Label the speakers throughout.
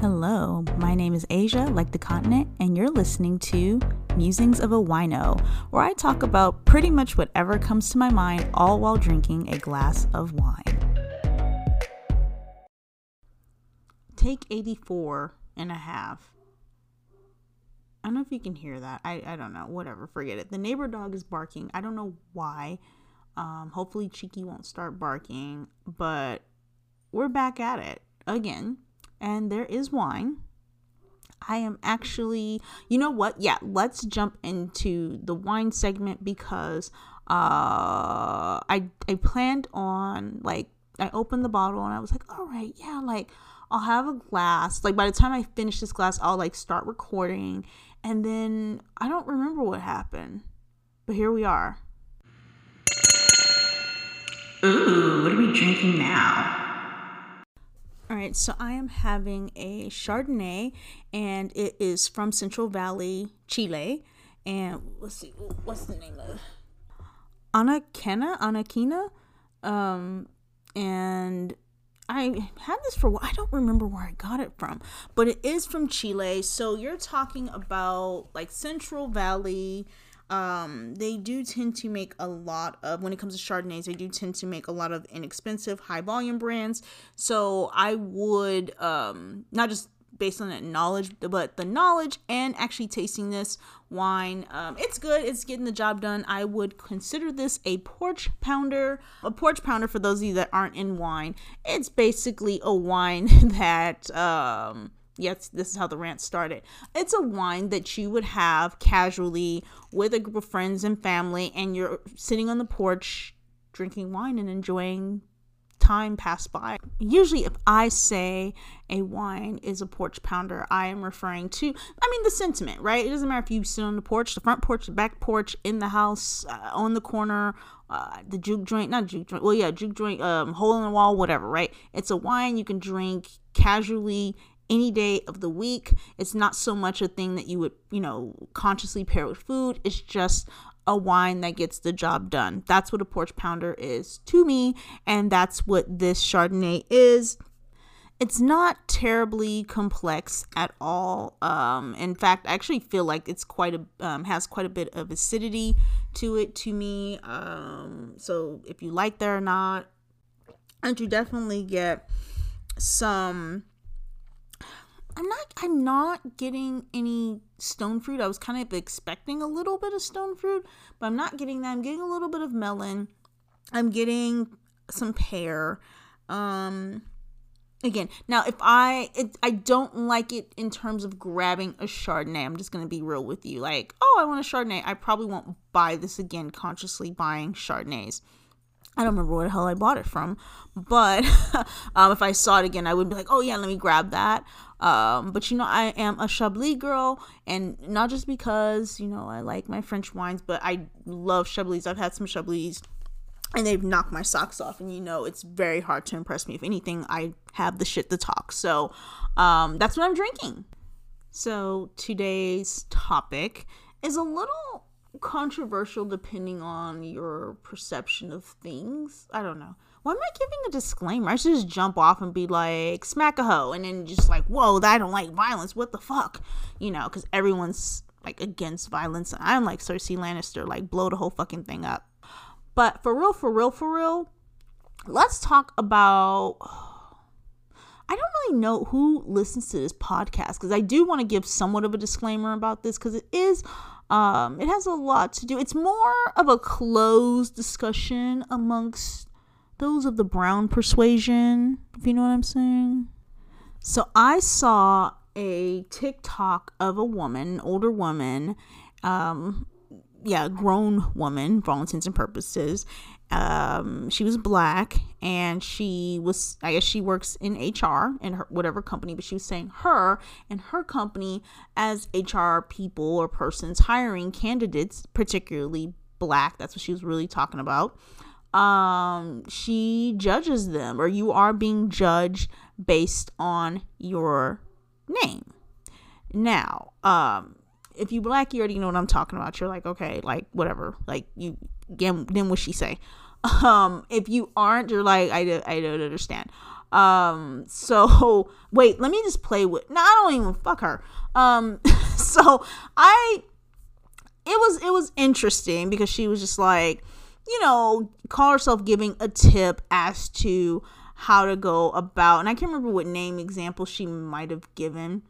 Speaker 1: Hello, my name is Asia, like the continent, and you're listening to Musings of a Wino, where I talk about pretty much whatever comes to my mind, all while drinking a glass of wine. Take 84 and a half. I don't know if you can hear that. I, I don't know. Whatever. Forget it. The neighbor dog is barking. I don't know why. Um, hopefully, Cheeky won't start barking, but we're back at it again and there is wine. I am actually, you know what? Yeah, let's jump into the wine segment because uh I I planned on like I opened the bottle and I was like, "All right, yeah, like I'll have a glass. Like by the time I finish this glass, I'll like start recording." And then I don't remember what happened. But here we are. Ooh, what are we drinking now? All right, so I am having a Chardonnay, and it is from Central Valley, Chile. And let's see, what's the name of it? Anakena, Anakena, um, and I had this for I don't remember where I got it from, but it is from Chile. So you're talking about like Central Valley um, they do tend to make a lot of when it comes to chardonnays they do tend to make a lot of inexpensive high volume brands. So i would um, not just based on that knowledge but the knowledge and actually tasting this wine um, it's good it's getting the job done. I would consider this a porch pounder a porch pounder for those of you that aren't in wine. It's basically a wine that um, yes, this is how the rant started. It's a wine that you would have casually with a group of friends and family, and you're sitting on the porch drinking wine and enjoying time pass by. Usually, if I say a wine is a porch pounder, I am referring to, I mean, the sentiment, right? It doesn't matter if you sit on the porch, the front porch, the back porch, in the house, uh, on the corner, uh, the juke joint, not juke joint, well, yeah, juke joint, um, hole in the wall, whatever, right? It's a wine you can drink casually any day of the week. It's not so much a thing that you would, you know, consciously pair with food. It's just a wine that gets the job done. That's what a porch pounder is to me, and that's what this Chardonnay is. It's not terribly complex at all. Um, in fact, I actually feel like it's quite a um, has quite a bit of acidity to it to me. Um, so if you like that or not, and you definitely get some I'm not I'm not getting any stone fruit. I was kind of expecting a little bit of stone fruit, but I'm not getting that. I'm getting a little bit of melon. I'm getting some pear. Um again, now if I it, I don't like it in terms of grabbing a Chardonnay. I'm just going to be real with you. Like, oh, I want a Chardonnay. I probably won't buy this again consciously buying Chardonnays. I don't remember where the hell I bought it from, but um, if I saw it again, I would be like, oh yeah, let me grab that. Um, but you know, I am a Chablis girl, and not just because you know I like my French wines, but I love Chablis. I've had some Chablis, and they've knocked my socks off. And you know, it's very hard to impress me. If anything, I have the shit to talk. So um, that's what I'm drinking. So today's topic is a little controversial depending on your perception of things. I don't know. Why am I giving a disclaimer? I should just jump off and be like, smack a hoe, and then just like, whoa, I don't like violence. What the fuck? You know, because everyone's like against violence. And I'm like Cersei Lannister, like, blow the whole fucking thing up. But for real, for real, for real, let's talk about. I don't really know who listens to this podcast because I do want to give somewhat of a disclaimer about this because it is um, it has a lot to do. It's more of a closed discussion amongst those of the brown persuasion, if you know what I'm saying. So I saw a TikTok of a woman, older woman, um, yeah, grown woman for all intents and purposes. Um, she was black and she was, I guess she works in HR in her whatever company, but she was saying her and her company as HR people or persons hiring candidates, particularly black. That's what she was really talking about um she judges them or you are being judged based on your name now um if you black you already know what i'm talking about you're like okay like whatever like you then, then what she say um if you aren't you're like i, I don't understand Um, so wait, let me just play with. No, I don't even fuck her. Um, so I, it was it was interesting because she was just like, you know, call herself giving a tip as to how to go about, and I can't remember what name example she might have given,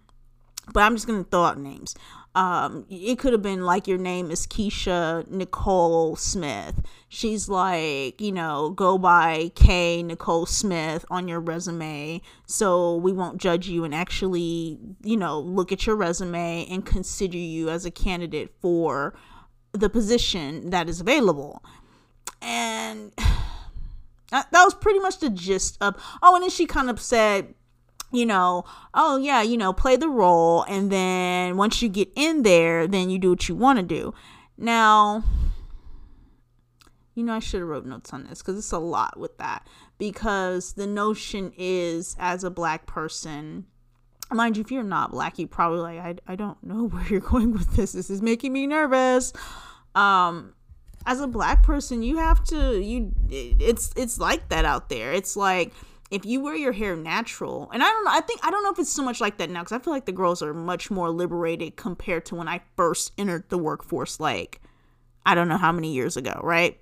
Speaker 1: but I'm just gonna throw out names. Um, it could have been like your name is Keisha Nicole Smith. She's like, you know, go by K Nicole Smith on your resume so we won't judge you and actually, you know, look at your resume and consider you as a candidate for the position that is available. And that, that was pretty much the gist of, oh, and then she kind of said, you know, oh yeah, you know, play the role and then once you get in there, then you do what you want to do. Now, you know, I should have wrote notes on this because it's a lot with that. Because the notion is, as a black person, mind you, if you're not black, you probably like, I, I don't know where you're going with this. This is making me nervous. Um, as a black person, you have to you. It's it's like that out there. It's like if you wear your hair natural, and I don't know, I think I don't know if it's so much like that now because I feel like the girls are much more liberated compared to when I first entered the workforce, like I don't know how many years ago, right?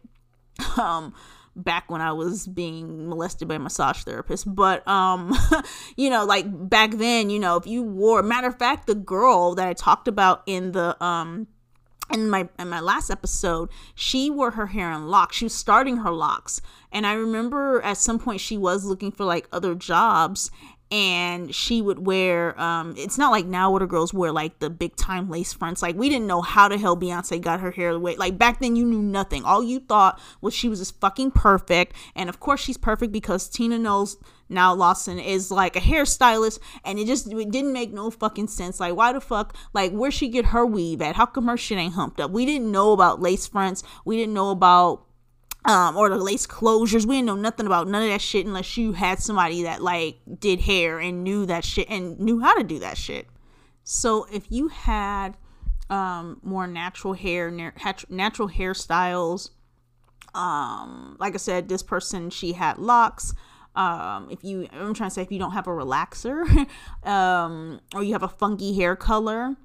Speaker 1: Um, back when I was being molested by a massage therapist. But um, you know, like back then, you know, if you wore matter of fact, the girl that I talked about in the um in my in my last episode, she wore her hair in locks. She was starting her locks. And I remember at some point she was looking for like other jobs and she would wear um it's not like now the girls wear like the big time lace fronts like we didn't know how the hell beyonce got her hair the way like back then you knew nothing all you thought was she was just fucking perfect and of course she's perfect because tina knowles now lawson is like a hairstylist and it just it didn't make no fucking sense like why the fuck like where she get her weave at how come her shit ain't humped up we didn't know about lace fronts we didn't know about um, or the lace closures. We didn't know nothing about none of that shit unless you had somebody that like did hair and knew that shit and knew how to do that shit. So if you had um, more natural hair, natural hairstyles, um, like I said, this person she had locks. Um, if you, I'm trying to say, if you don't have a relaxer, um, or you have a funky hair color,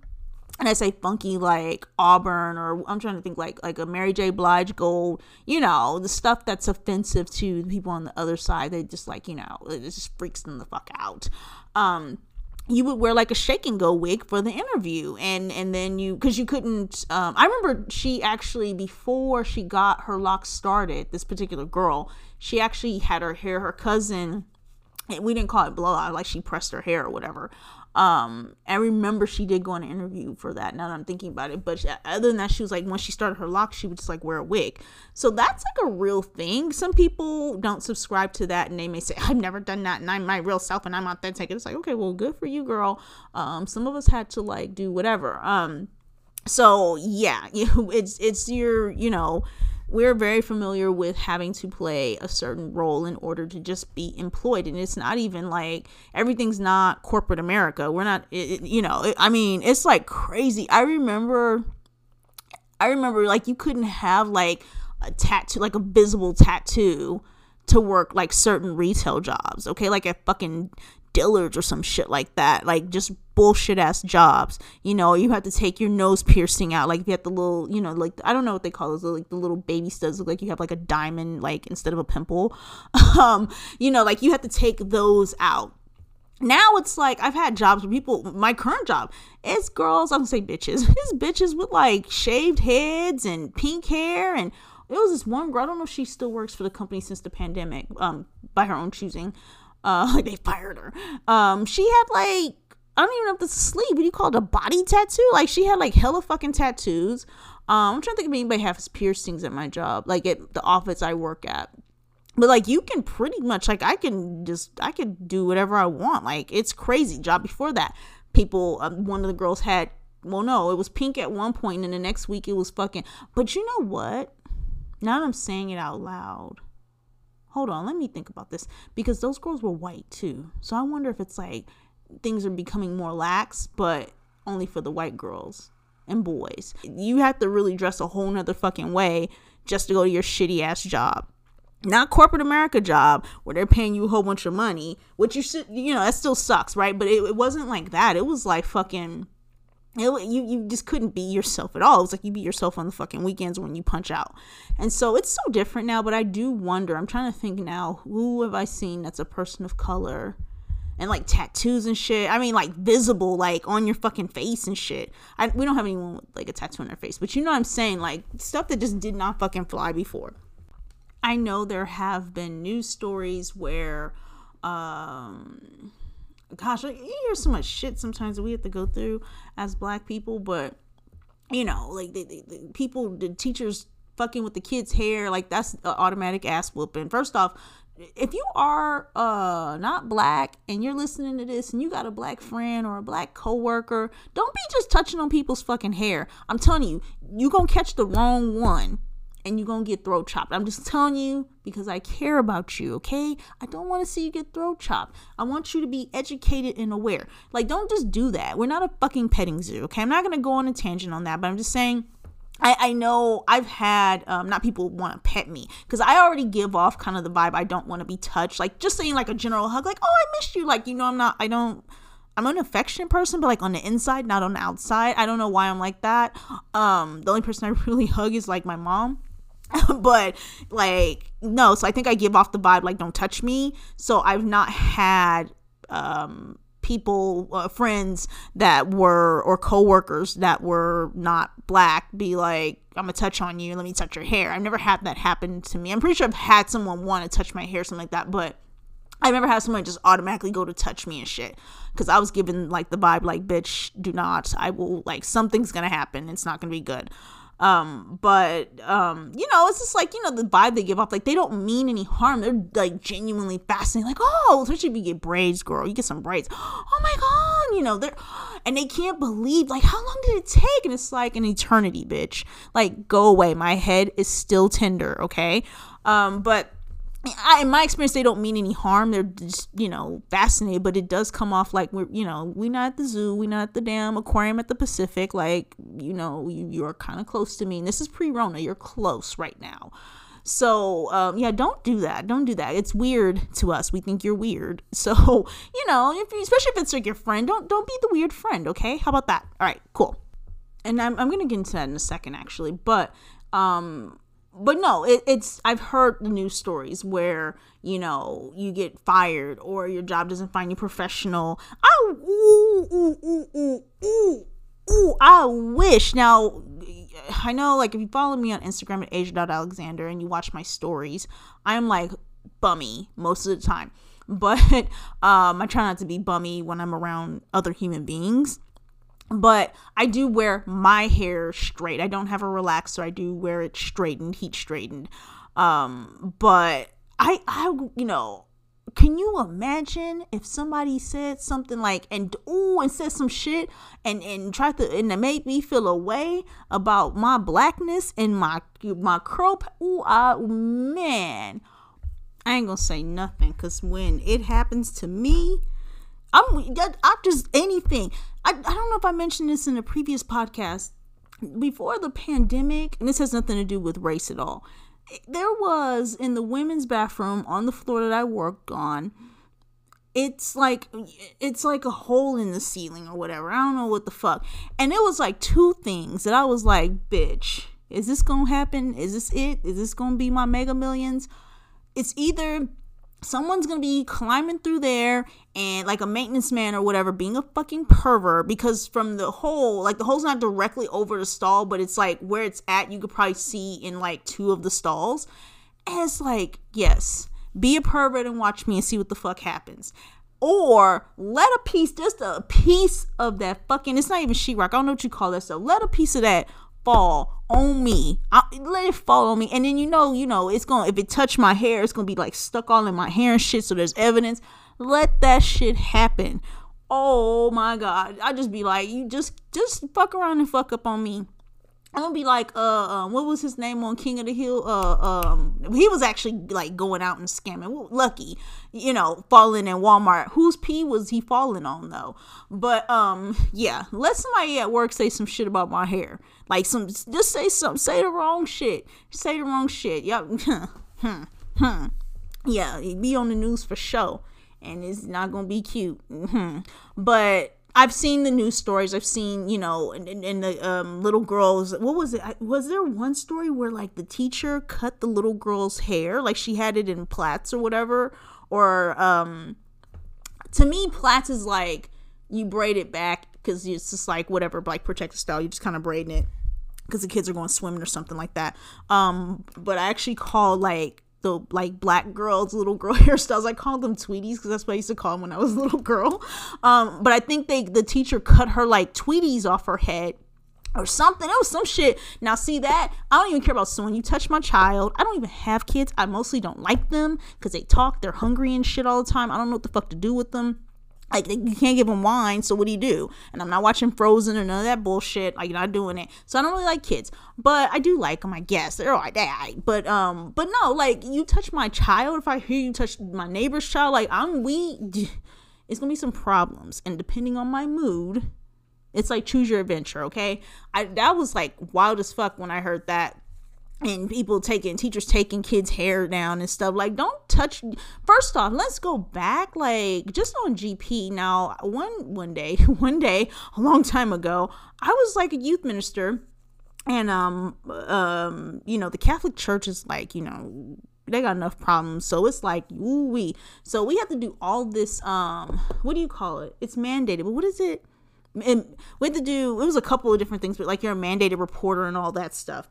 Speaker 1: and I say funky like auburn or I'm trying to think like like a Mary J. Blige gold, you know, the stuff that's offensive to the people on the other side. They just like, you know, it just freaks them the fuck out. Um you would wear like a shake and go wig for the interview and and then you because you couldn't um i remember she actually before she got her locks started this particular girl she actually had her hair her cousin we didn't call it blowout like she pressed her hair or whatever um, I remember she did go on an interview for that. Now that I'm thinking about it, but she, other than that, she was like, when she started her lock, she would just like wear a wig. So that's like a real thing. Some people don't subscribe to that, and they may say, "I've never done that, and I'm my real self, and I'm authentic." And it's like, okay, well, good for you, girl. Um, some of us had to like do whatever. Um, so yeah, it's it's your you know we're very familiar with having to play a certain role in order to just be employed and it's not even like everything's not corporate america. We're not it, you know it, i mean it's like crazy. I remember i remember like you couldn't have like a tattoo like a visible tattoo to work like certain retail jobs okay? Like at fucking Dillard's or some shit like that. Like just bullshit ass jobs. You know, you have to take your nose piercing out. Like you have the little, you know, like I don't know what they call those, like the little baby studs look like you have like a diamond, like instead of a pimple. um, you know, like you have to take those out. Now it's like I've had jobs where people, my current job, it's girls, I'm gonna say bitches, it's bitches with like shaved heads and pink hair and it was this one girl. I don't know if she still works for the company since the pandemic, um, by her own choosing. Uh, like they fired her. Um, she had like I don't even know if this is sleeve. What do you call it? A body tattoo? Like she had like hella fucking tattoos. Um, I'm trying to think if anybody has piercings at my job, like at the office I work at. But like you can pretty much like I can just I can do whatever I want. Like it's crazy. Job before that, people um, one of the girls had well no it was pink at one point and the next week it was fucking. But you know what? Now that I'm saying it out loud, hold on, let me think about this because those girls were white too. So I wonder if it's like things are becoming more lax, but only for the white girls and boys. You have to really dress a whole nother fucking way just to go to your shitty ass job. not corporate America job where they're paying you a whole bunch of money, which you should, you know, that still sucks, right? But it, it wasn't like that. It was like fucking, you you just couldn't be yourself at all. It was like you be yourself on the fucking weekends when you punch out, and so it's so different now. But I do wonder. I'm trying to think now. Who have I seen that's a person of color? and like tattoos and shit. I mean, like visible, like on your fucking face and shit. I, we don't have anyone with like a tattoo on their face, but you know what I'm saying? Like stuff that just did not fucking fly before. I know there have been news stories where, um, gosh, you hear so much shit sometimes we have to go through as black people, but you know, like the, the, the people, the teachers fucking with the kids' hair, like that's automatic ass whooping. First off, if you are uh not black and you're listening to this and you got a black friend or a black coworker, don't be just touching on people's fucking hair. I'm telling you, you gonna catch the wrong one and you're gonna get throat chopped. I'm just telling you because I care about you, okay? I don't want to see you get throat chopped. I want you to be educated and aware. Like, don't just do that. We're not a fucking petting zoo, okay? I'm not gonna go on a tangent on that, but I'm just saying I, I know I've had um, not people want to pet me because I already give off kind of the vibe I don't want to be touched like just saying like a general hug like oh I missed you like you know I'm not I don't I'm an affectionate person but like on the inside not on the outside I don't know why I'm like that um the only person I really hug is like my mom but like no so I think I give off the vibe like don't touch me so I've not had um people, uh, friends that were, or coworkers that were not black be like, I'm gonna touch on you, let me touch your hair. I've never had that happen to me. I'm pretty sure I've had someone want to touch my hair, something like that, but I've never had someone just automatically go to touch me and shit. Cause I was given like the vibe, like, bitch, do not. I will, like, something's gonna happen. It's not gonna be good. Um, but um, you know, it's just like you know the vibe they give off. Like they don't mean any harm. They're like genuinely fascinating. Like oh, especially if you get braids, girl, you get some braids. Oh my god, you know they're and they can't believe like how long did it take? And it's like an eternity, bitch. Like go away. My head is still tender. Okay. Um, but I, in my experience, they don't mean any harm. They're just, you know, fascinated, but it does come off like we're, you know, we're not at the zoo, we're not at the damn aquarium at the Pacific. Like, you know, you, you're kind of close to me. And this is pre Rona, you're close right now. So, um, yeah, don't do that. Don't do that. It's weird to us. We think you're weird. So, you know, if especially if it's like your friend, don't don't be the weird friend. Okay, how about that? All right, cool. And I'm I'm gonna get into that in a second, actually. But um, but no, it, it's I've heard the news stories where you know you get fired or your job doesn't find you professional. I ooh ooh ooh ooh ooh ooh. I wish now. I know, like if you follow me on Instagram at Asia.Alexander and you watch my stories, I'm like bummy most of the time. But um, I try not to be bummy when I'm around other human beings but I do wear my hair straight. I don't have a relaxer. I do wear it straightened, heat straightened. Um, but I, I, you know, can you imagine if somebody said something like and ooh and said some shit and and tried to and it made me feel a way about my blackness and my my curl? Ooh, I, man, I ain't gonna say nothing because when it happens to me, I'm I just anything. I, I don't know if I mentioned this in a previous podcast. Before the pandemic, and this has nothing to do with race at all, there was in the women's bathroom on the floor that I worked on. It's like it's like a hole in the ceiling or whatever. I don't know what the fuck. And it was like two things that I was like, bitch, is this gonna happen? Is this it? Is this gonna be my mega millions? It's either someone's gonna be climbing through there and like a maintenance man or whatever being a fucking pervert because from the hole like the hole's not directly over the stall but it's like where it's at you could probably see in like two of the stalls. And it's like yes be a pervert and watch me and see what the fuck happens. Or let a piece just a piece of that fucking it's not even sheetrock i don't know what you call that stuff. Let a piece of that fall on me. I, let it fall on me. And then you know, you know, it's gonna if it touch my hair, it's gonna be like stuck all in my hair and shit. So there's evidence. Let that shit happen. Oh my god. I just be like, you just just fuck around and fuck up on me. I'm gonna be like, uh, uh, what was his name on King of the Hill? Uh, um, he was actually like going out and scamming. Lucky, you know, falling in Walmart. Whose pee was he falling on though? But um, yeah, let somebody at work say some shit about my hair. Like some, just say some, say the wrong shit. Say the wrong shit. Yep. Hmm. Hmm. Yeah, be on the news for sure. And it's not gonna be cute. hmm But I've seen the news stories. I've seen, you know, in the um, little girls. What was it? Was there one story where like the teacher cut the little girl's hair, like she had it in plaits or whatever? Or um, to me, plaits is like you braid it back because it's just like whatever, like protective style. You just kind of braiding it because the kids are going swimming or something like that. Um, but I actually call like the like black girls little girl hairstyles i call them tweeties because that's what i used to call them when i was a little girl um but i think they the teacher cut her like tweeties off her head or something. It was some shit. Now, see that? I don't even care about someone. You touch my child. I don't even have kids. I mostly don't like them because they talk. They're hungry and shit all the time. I don't know what the fuck to do with them. Like you can't give them wine, so what do you do? And I'm not watching Frozen or none of that bullshit. Like you're not doing it. So I don't really like kids, but I do like them. I guess they're all right. But um, but no, like you touch my child. If I hear you touch my neighbor's child, like I'm we, it's gonna be some problems. And depending on my mood, it's like choose your adventure. Okay, I that was like wild as fuck when I heard that and people taking teachers taking kids hair down and stuff like don't touch first off let's go back like just on gp now one one day one day a long time ago i was like a youth minister and um um you know the catholic church is like you know they got enough problems so it's like ooh we so we have to do all this um what do you call it? It's mandated but what is it? And we had to do it was a couple of different things but like you're a mandated reporter and all that stuff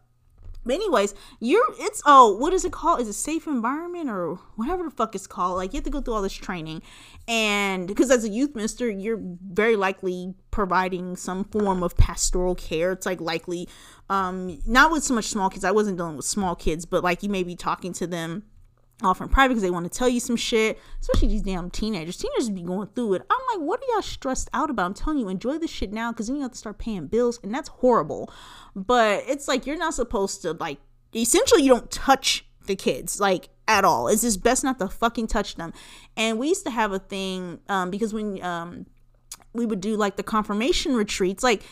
Speaker 1: but anyways, you're it's oh, what is it called? Is it safe environment or whatever the fuck it's called? Like you have to go through all this training, and because as a youth minister, you're very likely providing some form of pastoral care. It's like likely, um, not with so much small kids. I wasn't dealing with small kids, but like you may be talking to them off in private because they want to tell you some shit, especially these damn teenagers. Teenagers be going through it. I'm like, what are y'all stressed out about? I'm telling you, enjoy this shit now because then you have to start paying bills, and that's horrible. But it's like you're not supposed to like. Essentially, you don't touch the kids like at all. It's just best not to fucking touch them. And we used to have a thing um, because when um, we would do like the confirmation retreats, like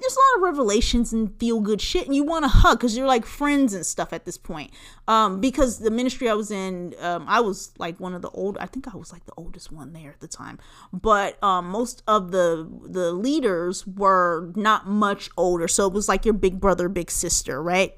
Speaker 1: there's a lot of revelations and feel good shit and you want to hug because you're like friends and stuff at this point. Um because the ministry i was in um i was like one of the old i think i was like the oldest one there at the time. But um most of the the leaders were not much older so it was like your big brother big sister right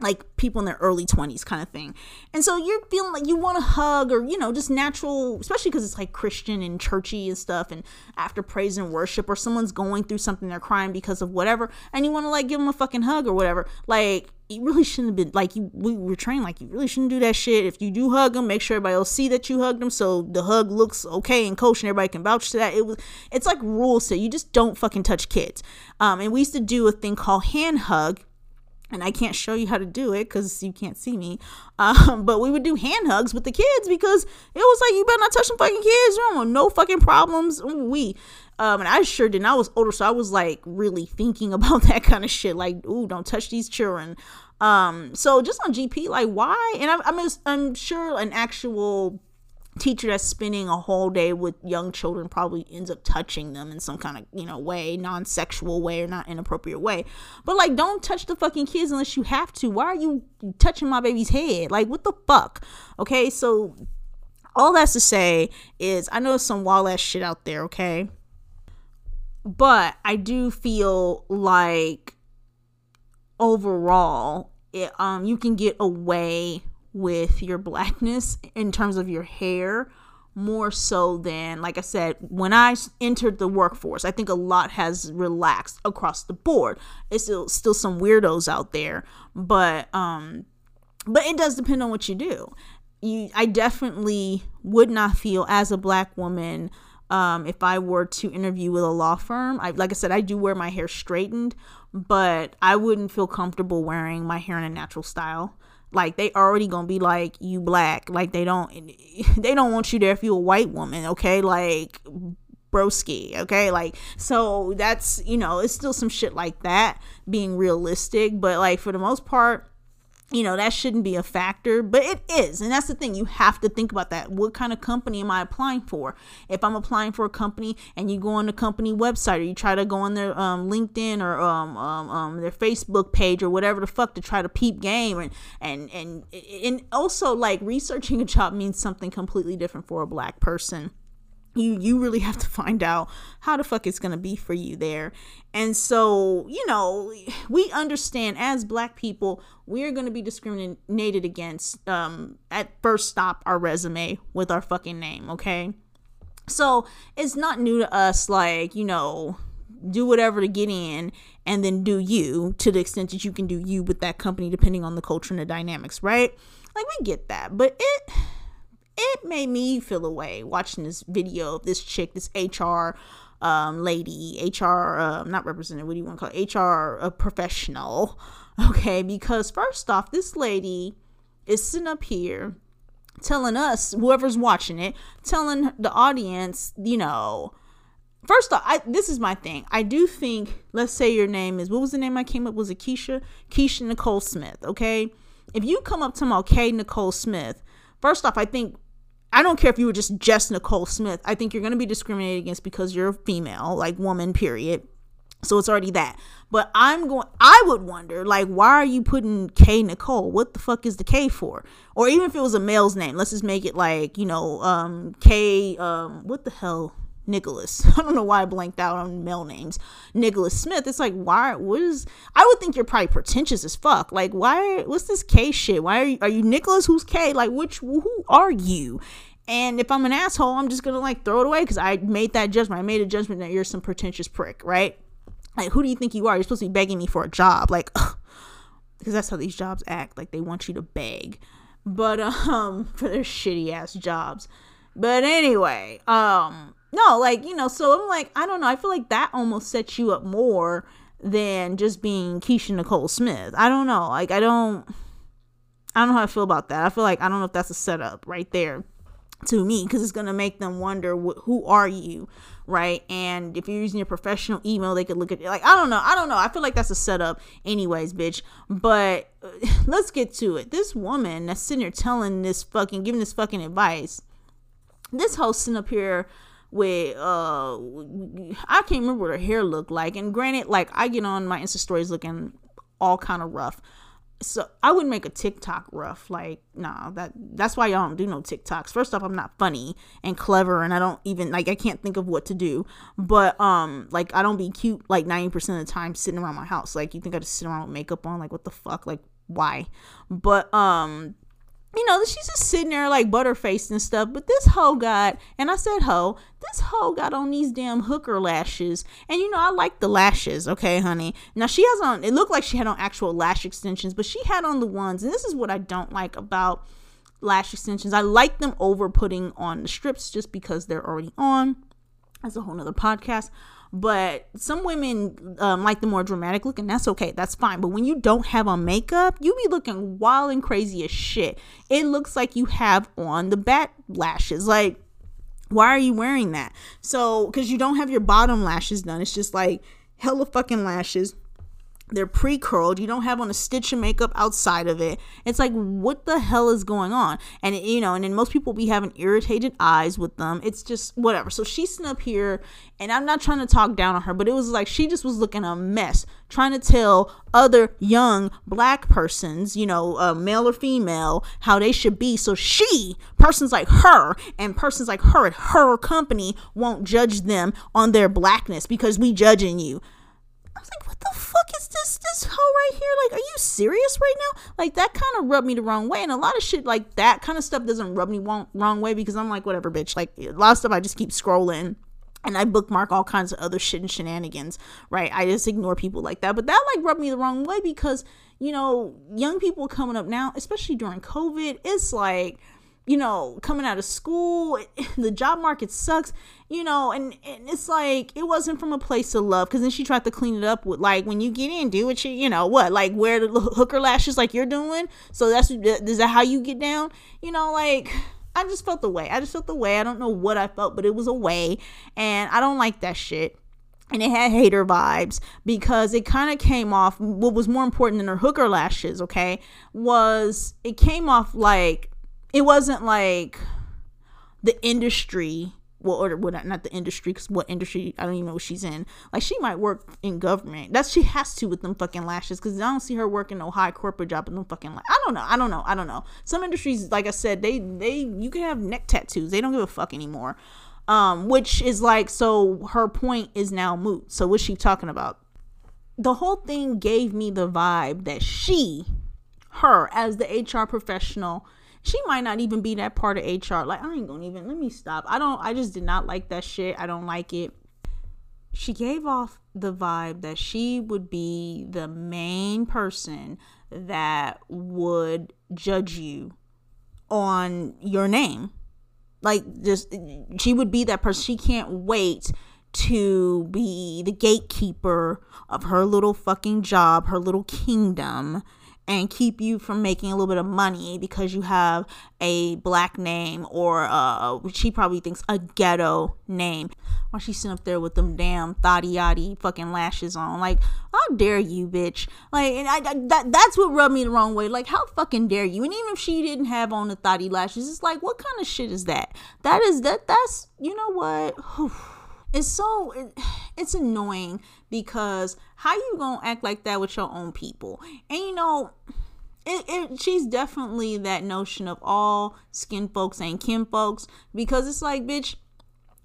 Speaker 1: like people in their early 20s kind of thing. And so you're feeling like you want to hug or, you know, just natural, especially because it's like Christian and churchy and stuff. And after praise and worship, or someone's going through something, they're crying because of whatever, and you want to like give them a fucking hug or whatever. Like, you really shouldn't have been like you we were trained like you really shouldn't do that shit if you do hug them make sure everybody will see that you hugged them so the hug looks okay and kosher and everybody can vouch to that it was it's like rules so you just don't fucking touch kids um and we used to do a thing called hand hug and I can't show you how to do it because you can't see me. Um, but we would do hand hugs with the kids because it was like you better not touch some fucking kids. You don't want no fucking problems. We, um, and I sure didn't. I was older, so I was like really thinking about that kind of shit. Like, ooh, don't touch these children. Um, so just on GP, like, why? And I'm, I'm, I'm sure an actual teacher that's spending a whole day with young children probably ends up touching them in some kind of you know way non-sexual way or not inappropriate way. But like don't touch the fucking kids unless you have to. Why are you touching my baby's head? Like what the fuck? Okay so all that's to say is i know some wild ass shit out there okay? But i do feel like overall it, um you can get away with your blackness in terms of your hair more so than like i said when i entered the workforce i think a lot has relaxed across the board. It's still still some weirdos out there but um but it does depend on what you do. You i definitely would not feel as a black woman um, if I were to interview with a law firm. I, like I said, I do wear my hair straightened, but I wouldn't feel comfortable wearing my hair in a natural style like they already gonna be like you black. Like they don't they don't want you there if you're a white woman okay? Like broski okay? Like so that's you know it's still some shit like that being realistic but like for the most part you know that shouldn't be a factor but it is and that's the thing you have to think about that. What kind of company am i applying for? If i'm applying for a company and you go on the company website or you try to go on their um, linkedin or um, um, um, their facebook page or whatever the fuck to try to peep game and and and and also like researching a job means something completely different for a black person you you really have to find out how the fuck it's gonna be for you there. And so you know we understand as black people we're gonna be discriminated against um at first stop our resume with our fucking name okay? So it's not new to us like you know do whatever to get in and then do you to the extent that you can do you with that company depending on the culture and the dynamics right? Like we get that but it it made me feel away watching this video of this chick, this HR um, lady, HR, uh, not representative, what do you want to call it? HR professional. Okay, because first off, this lady is sitting up here telling us, whoever's watching it, telling the audience, you know, first off, I, this is my thing. I do think, let's say your name is, what was the name I came up? Was it Keisha? Keisha Nicole Smith, okay? If you come up to me, okay, Nicole Smith, first off, I think I don't care if you were just just Nicole Smith. I think you're going to be discriminated against because you're a female, like woman, period. So it's already that. But I'm going I would wonder like why are you putting K Nicole? What the fuck is the K for? Or even if it was a male's name, let's just make it like, you know, um K um what the hell? Nicholas. I don't know why I blanked out on male names. Nicholas Smith. It's like, why? What is? I would think you're probably pretentious as fuck. Like, why? What's this K shit? Why are you? Are you Nicholas? Who's K? Like, which? Who are you? And if I'm an asshole, I'm just gonna like throw it away because I made that judgment. I made a judgment that you're some pretentious prick, right? Like, who do you think you are? You're supposed to be begging me for a job, like, because that's how these jobs act. Like, they want you to beg, but um, for their shitty ass jobs. But anyway, um, no, like, you know, so I'm like, I don't know. I feel like that almost sets you up more than just being Keisha Nicole Smith. I don't know. Like, I don't, I don't know how I feel about that. I feel like, I don't know if that's a setup right there to me because it's going to make them wonder wh- who are you right and if you're using your professional email they could look at it like i don't know i don't know i feel like that's a setup anyways bitch but let's get to it this woman that's sitting here telling this fucking giving this fucking advice this host sitting up here with uh I can't remember what her hair looked like. And granted, like I get on my Insta stories looking all kind of rough. So I wouldn't make a TikTok rough. Like, nah, that that's why y'all don't do no TikToks. First off, I'm not funny and clever and I don't even like I can't think of what to do. But um like I don't be cute like 90% of the time sitting around my house. Like you think I just sit around with makeup on? Like what the fuck? Like why? But um you know, she's just sitting there like butterfaced and stuff. But this hoe got, and I said hoe, this hoe got on these damn hooker lashes. And you know, I like the lashes, okay, honey. Now she has on, it looked like she had on actual lash extensions, but she had on the ones, and this is what I don't like about lash extensions. I like them over putting on the strips just because they're already on. That's a whole nother podcast but some women um, like the more dramatic look and that's okay that's fine. But when you don't have on makeup you be looking wild and crazy as shit. It looks like you have on the bat lashes. Like why are you wearing that? So because you don't have your bottom lashes done. It's just like hella fucking lashes they're pre-curled. You don't have on a stitch of makeup outside of it. It's like what the hell is going on? And it, you know and then most people be having irritated eyes with them. It's just whatever. So she's sitting up here and i'm not trying to talk down on her but it was like she just was looking a mess trying to tell other young black persons you know uh, male or female how they should be. So she persons like her and persons like her at her company won't judge them on their blackness because we judging you the fuck is this this hoe right here? Like, are you serious right now? Like that kind of rubbed me the wrong way. And a lot of shit like that kind of stuff doesn't rub me wrong, wrong way because I'm like, whatever, bitch. Like a lot of stuff I just keep scrolling and I bookmark all kinds of other shit and shenanigans, right? I just ignore people like that. But that like rubbed me the wrong way because, you know, young people coming up now, especially during COVID, it's like you know, coming out of school, the job market sucks, you know, and, and it's like it wasn't from a place of love because then she tried to clean it up with like when you get in, do what you, you know, what, like wear the hooker lashes like you're doing. So that's is that how you get down? You know, like I just felt the way. I just felt the way. I don't know what I felt, but it was a way, and I don't like that shit. and it had hater vibes because it kind of came off what was more important than her hooker lashes okay was it came off like it wasn't like the industry well or what not the industry because what industry i don't even know what she's in. Like she might work in government. That's she has to with them fucking lashes because i don't see her working no high corporate job with them fucking la- i don't know i don't know i don't know. Some industries like i said they they you can have neck tattoos. They don't give a fuck anymore. Um, which is like, so her point is now moot. So what's she talking about? The whole thing gave me the vibe that she, her, as the HR professional, she might not even be that part of HR. Like, I ain't gonna even, let me stop. I don't, I just did not like that shit. I don't like it. She gave off the vibe that she would be the main person that would judge you on your name like just she would be that person she can't wait to be the gatekeeper of her little fucking job her little kingdom and keep you from making a little bit of money because you have a black name or uh she probably thinks a ghetto name while she's sitting up there with them damn thotty yaddy fucking lashes on. Like how dare you bitch? Like and I, I, that that's what rubbed me the wrong way. Like how fucking dare you? And even if she didn't have on the thotty lashes it's like what kind of shit is that? That is that that's you know what it's so it, it's annoying because how you gonna act like that with your own people? And you know it, it, she's definitely that notion of all skin folks and kin folks because it's like bitch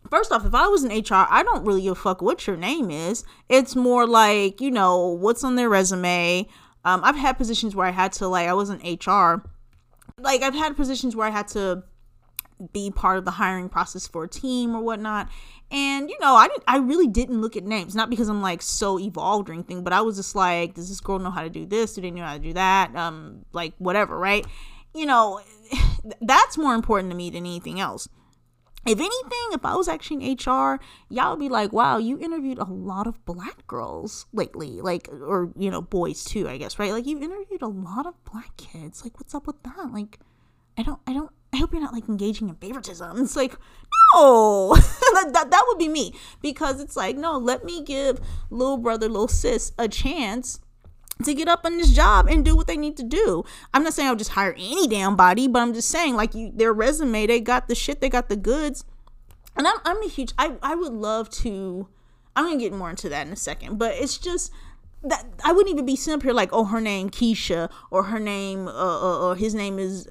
Speaker 1: first off if i was in hr i don't really give a fuck what your name is. It's more like you know what's on their resume. Um, i've had positions where i had to like i was in hr like i've had positions where i had to be part of the hiring process for a team or whatnot and you know, I didn't I really didn't look at names, not because I'm like so evolved or anything, but I was just like, does this girl know how to do this? Do they know how to do that? Um, like whatever, right? You know, that's more important to me than anything else. If anything, if I was actually in HR, y'all would be like, wow, you interviewed a lot of black girls lately. Like, or, you know, boys too, I guess, right? Like, you interviewed a lot of black kids. Like, what's up with that? Like, I don't, I don't, I hope you're not like engaging in favoritism. It's like, no, that, that, that would be me because it's like, no, let me give little brother, little sis a chance to get up on this job and do what they need to do. I'm not saying I'll just hire any damn body, but I'm just saying like you, their resume, they got the shit, they got the goods. And I'm, I'm a huge, I, I would love to, I'm going to get more into that in a second, but it's just, that I wouldn't even be simple here like oh her name Keisha or her name uh, uh, or his name is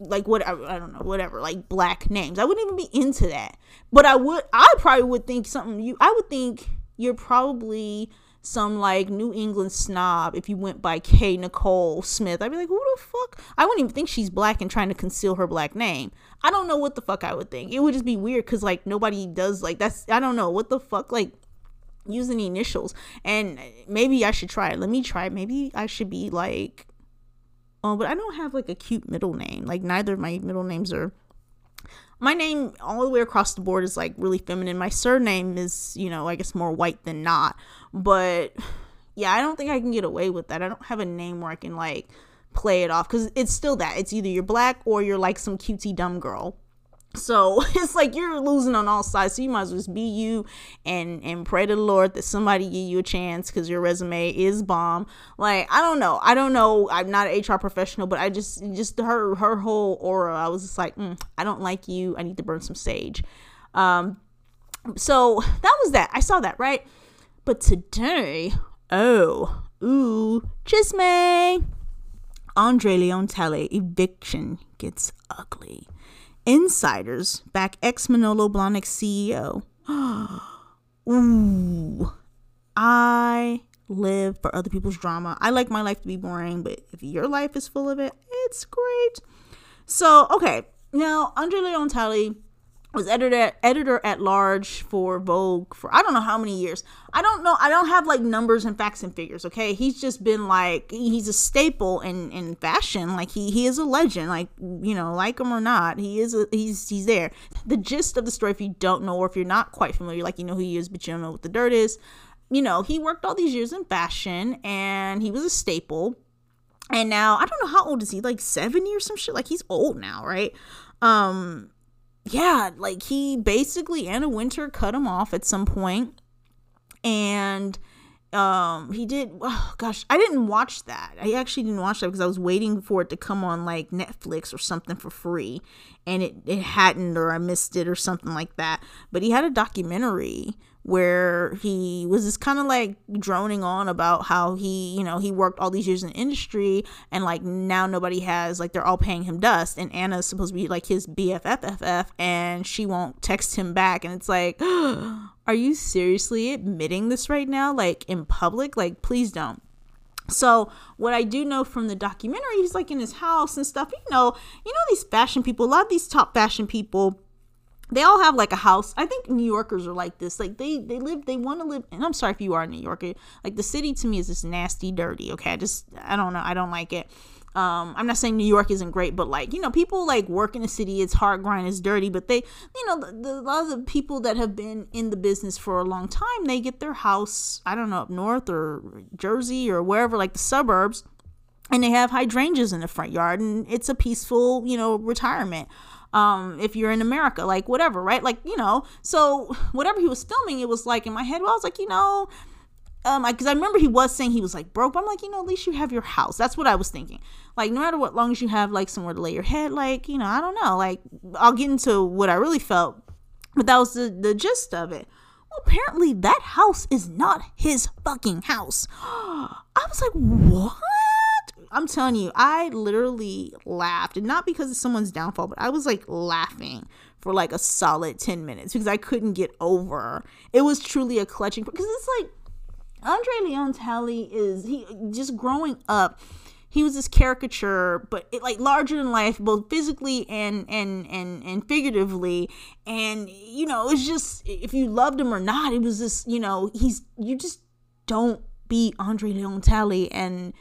Speaker 1: like what I, I don't know whatever like black names. I wouldn't even be into that. But i would i probably would think something you i would think you're probably some like new england snob if you went by k. Nicole smith. I'd be like who the fuck? I wouldn't even think she's black and trying to conceal her black name. I don't know what the fuck i would think. It would just be weird because like nobody does like that's i don't know what the fuck like using initials. And maybe i should try it. Let me try it. Maybe i should be like Oh, but I don't have like a cute middle name. Like neither of my middle names are my name all the way across the board is like really feminine. My surname is, you know, I guess more white than not. But yeah, I don't think I can get away with that. I don't have a name where I can like play it off because it's still that. It's either you're black or you're like some cutesy dumb girl. So it's like you're losing on all sides. So you might as well just be you and and pray to the Lord that somebody give you a chance because your resume is bomb. Like I don't know, I don't know. I'm not an HR professional, but I just just her her whole aura. I was just like, mm, I don't like you. I need to burn some sage. Um, so that was that. I saw that right. But today, oh, ooh, chisme. Andre Leon Talley eviction gets ugly. Insiders back ex Manolo Blahnik CEO. Ooh. I live for other people's drama. I like my life to be boring, but if your life is full of it, it's great. So, okay. Now, Andre Leon Talley was editor editor at large for Vogue for I don't know how many years. I don't know. I don't have like numbers and facts and figures. Okay, he's just been like he's a staple in in fashion. Like he he is a legend. Like you know, like him or not, he is a, he's he's there. The gist of the story, if you don't know or if you're not quite familiar, like you know who he is, but you don't know what the dirt is. You know, he worked all these years in fashion and he was a staple. And now I don't know how old is he? Like seventy or some shit. Like he's old now, right? Um yeah, like he basically Anna Wintour cut him off at some point and um he did oh gosh i didn't watch that. I actually didn't watch that because i was waiting for it to come on like netflix or something for free and it, it hadn't or i missed it or something like that. But he had a documentary where he was just kind of like droning on about how he, you know, he worked all these years in industry and like now nobody has like they're all paying him dust and Anna's supposed to be like his BFFFF and she won't text him back and it's like are you seriously admitting this right now like in public? Like please don't. So what I do know from the documentary, he's like in his house and stuff. You know, you know these fashion people, a lot of these top fashion people they all have like a house. I think New Yorkers are like this. Like they they live they want to live and I'm sorry if you are a New Yorker. Like the city to me is just nasty, dirty, okay? I just I don't know. I don't like it. Um, I'm not saying New York isn't great, but like you know, people like work in the city. It's hard grind, it's dirty. But they, you know, the, the, a lot of the people that have been in the business for a long time, they get their house. I don't know up north or Jersey or wherever, like the suburbs, and they have hydrangeas in the front yard, and it's a peaceful, you know, retirement um, if you're in America, like whatever, right? Like, you know, so whatever he was filming, it was like in my head, well, I was like, you know, um, because I, I remember he was saying he was like broke, but I'm like, you know, at least you have your house. That's what I was thinking. Like, no matter what, long as you have like somewhere to lay your head, like, you know, I don't know. Like, I'll get into what I really felt, but that was the, the gist of it. Well, apparently that house is not his fucking house. I was like, what? I'm telling you, I literally laughed, and not because of someone's downfall, but I was like laughing for like a solid 10 minutes because I couldn't get over. It was truly a clutching because it's like Andre Leon Talley is he just growing up he was this caricature but it like larger than life both physically and and and and figuratively and you know it's just if you loved him or not it was just you know he's you just don't be Andre Leon Talley and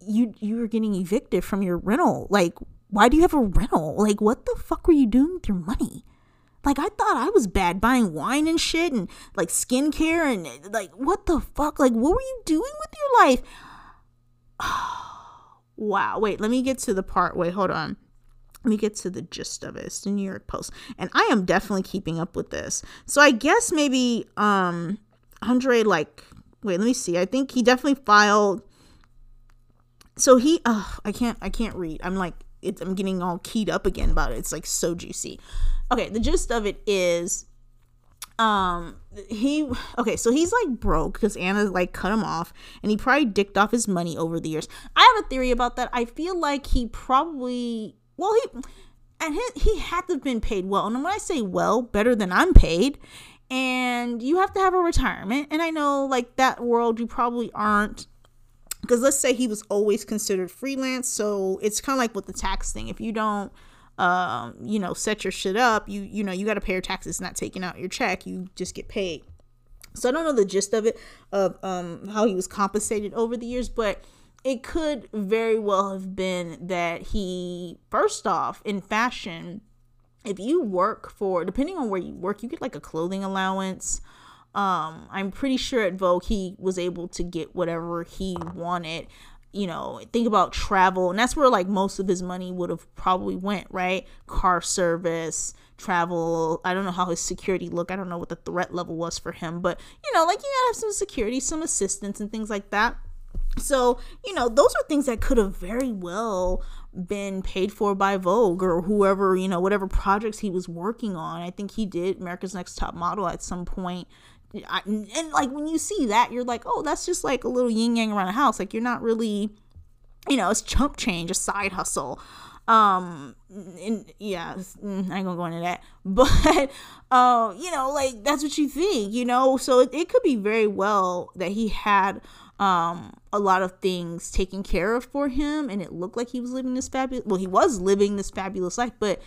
Speaker 1: you you were getting evicted from your rental. Like, why do you have a rental? Like, what the fuck were you doing with your money? Like, I thought I was bad buying wine and shit and like skincare and like, what the fuck? Like, what were you doing with your life? wow. Wait, let me get to the part. Wait, hold on. Let me get to the gist of it. It's the New York Post. And I am definitely keeping up with this. So I guess maybe um Andre like wait, let me see. I think he definitely filed so he i can't i can't read. I'm like i'm getting all keyed up again about it. It's like so juicy. Okay the gist of it is um he okay so he's like broke because anna like cut him off and he probably dicked off his money over the years. I have a theory about that. I feel like he probably well he and he, he had to have been paid well. And when i say well better than i'm paid. And you have to have a retirement. And i know like that world you probably aren't because let's say he was always considered freelance so it's kind of like with the tax thing. If you don't um you know set your shit up you you know you got to pay your taxes not taking out your check you just get paid. So i don't know the gist of it of um how he was compensated over the years but it could very well have been that he first off in fashion if you work for depending on where you work you get like a clothing allowance um, I'm pretty sure at Vogue he was able to get whatever he wanted. You know, think about travel, and that's where like most of his money would have probably went, right? Car service, travel. I don't know how his security looked. I don't know what the threat level was for him, but you know, like you gotta have some security, some assistance, and things like that. So, you know, those are things that could have very well been paid for by Vogue or whoever, you know, whatever projects he was working on. I think he did America's Next Top Model at some point I, and like when you see that, you're like, oh, that's just like a little yin yang around a house. Like you're not really, you know, it's chump change, a side hustle. Um, and yeah, mm, I ain't gonna go into that, but uh, you know, like that's what you think, you know. So it, it could be very well that he had um a lot of things taken care of for him, and it looked like he was living this fabulous. Well, he was living this fabulous life, but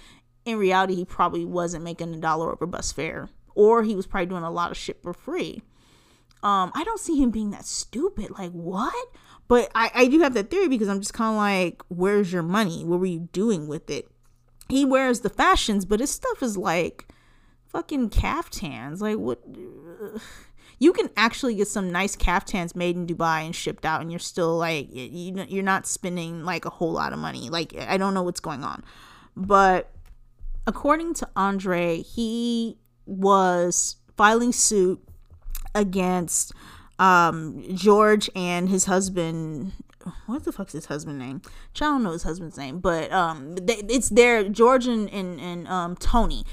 Speaker 1: in reality, he probably wasn't making a dollar over bus fare or he was probably doing a lot of shit for free. Um, I don't see him being that stupid. Like, what? But I, I do have that theory because I'm just kind of like, where's your money? What were you doing with it? He wears the fashions, but his stuff is like fucking caftans. Like, what? You can actually get some nice caftans made in Dubai and shipped out, and you're still like, you, you're not spending like a whole lot of money. Like, I don't know what's going on. But according to Andre, he was filing suit against um George and his husband what the fuck's his husband name? I don't know his husband's name, but um, they, it's their George and, and, and um Tony.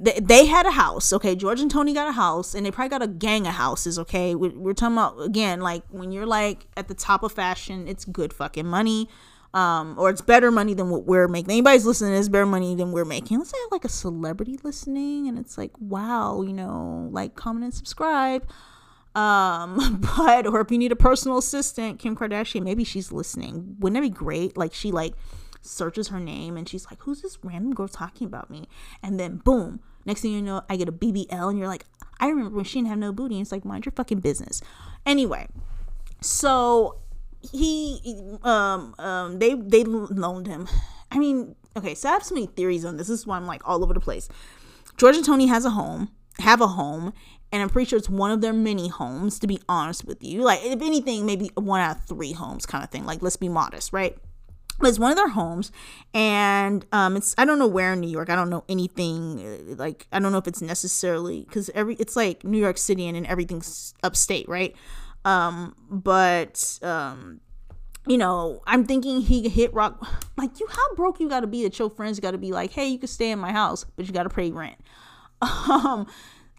Speaker 1: They, they had a house, okay. George and Tony got a house, and they probably got a gang of houses, okay. We're, we're talking about again, like when you're like at the top of fashion, it's good fucking money, um, or it's better money than what we're making. Anybody's listening is better money than we're making. Let's say like a celebrity listening, and it's like, wow, you know, like comment and subscribe um, but or if you need a personal assistant, Kim Kardashian, maybe she's listening. Wouldn't that be great? Like she like searches her name and she's like, "Who's this random girl talking about me?" And then boom, next thing you know, I get a BBL, and you're like, "I remember when she didn't have no booty." And it's like, mind your fucking business. Anyway, so he um um they they loaned him. I mean, okay, so I have so many theories on this. This is why I'm like all over the place. George and Tony has a home, have a home, and I'm pretty sure it's one of their many homes, to be honest with you. Like, if anything, maybe one out of three homes kind of thing. Like, let's be modest, right? But it's one of their homes, and um, it's I don't know where in New York. I don't know anything uh, like I don't know if it's necessarily because every it's like New York City and, and everything's upstate, right? Um, but um, you know, I'm thinking he hit rock. Like, you, how broke you got to be that your friends got to be like, hey, you can stay in my house, but you got to pay rent. Um,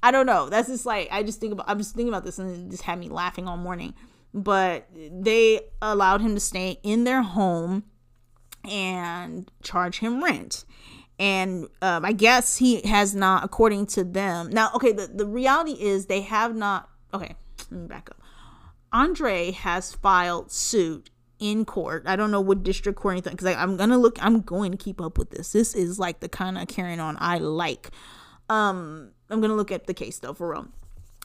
Speaker 1: I don't know. That's just like I just think about. I'm just thinking about this and it just had me laughing all morning. But they allowed him to stay in their home and charge him rent. And um, I guess he has not, according to them. Now, okay, the, the reality is they have not. Okay, let me back up. Andre has filed suit in court. I don't know what district court anything because I'm gonna look. I'm going to keep up with this. This is like the kind of carrying on I like. Um, I'm gonna look at the case though for real.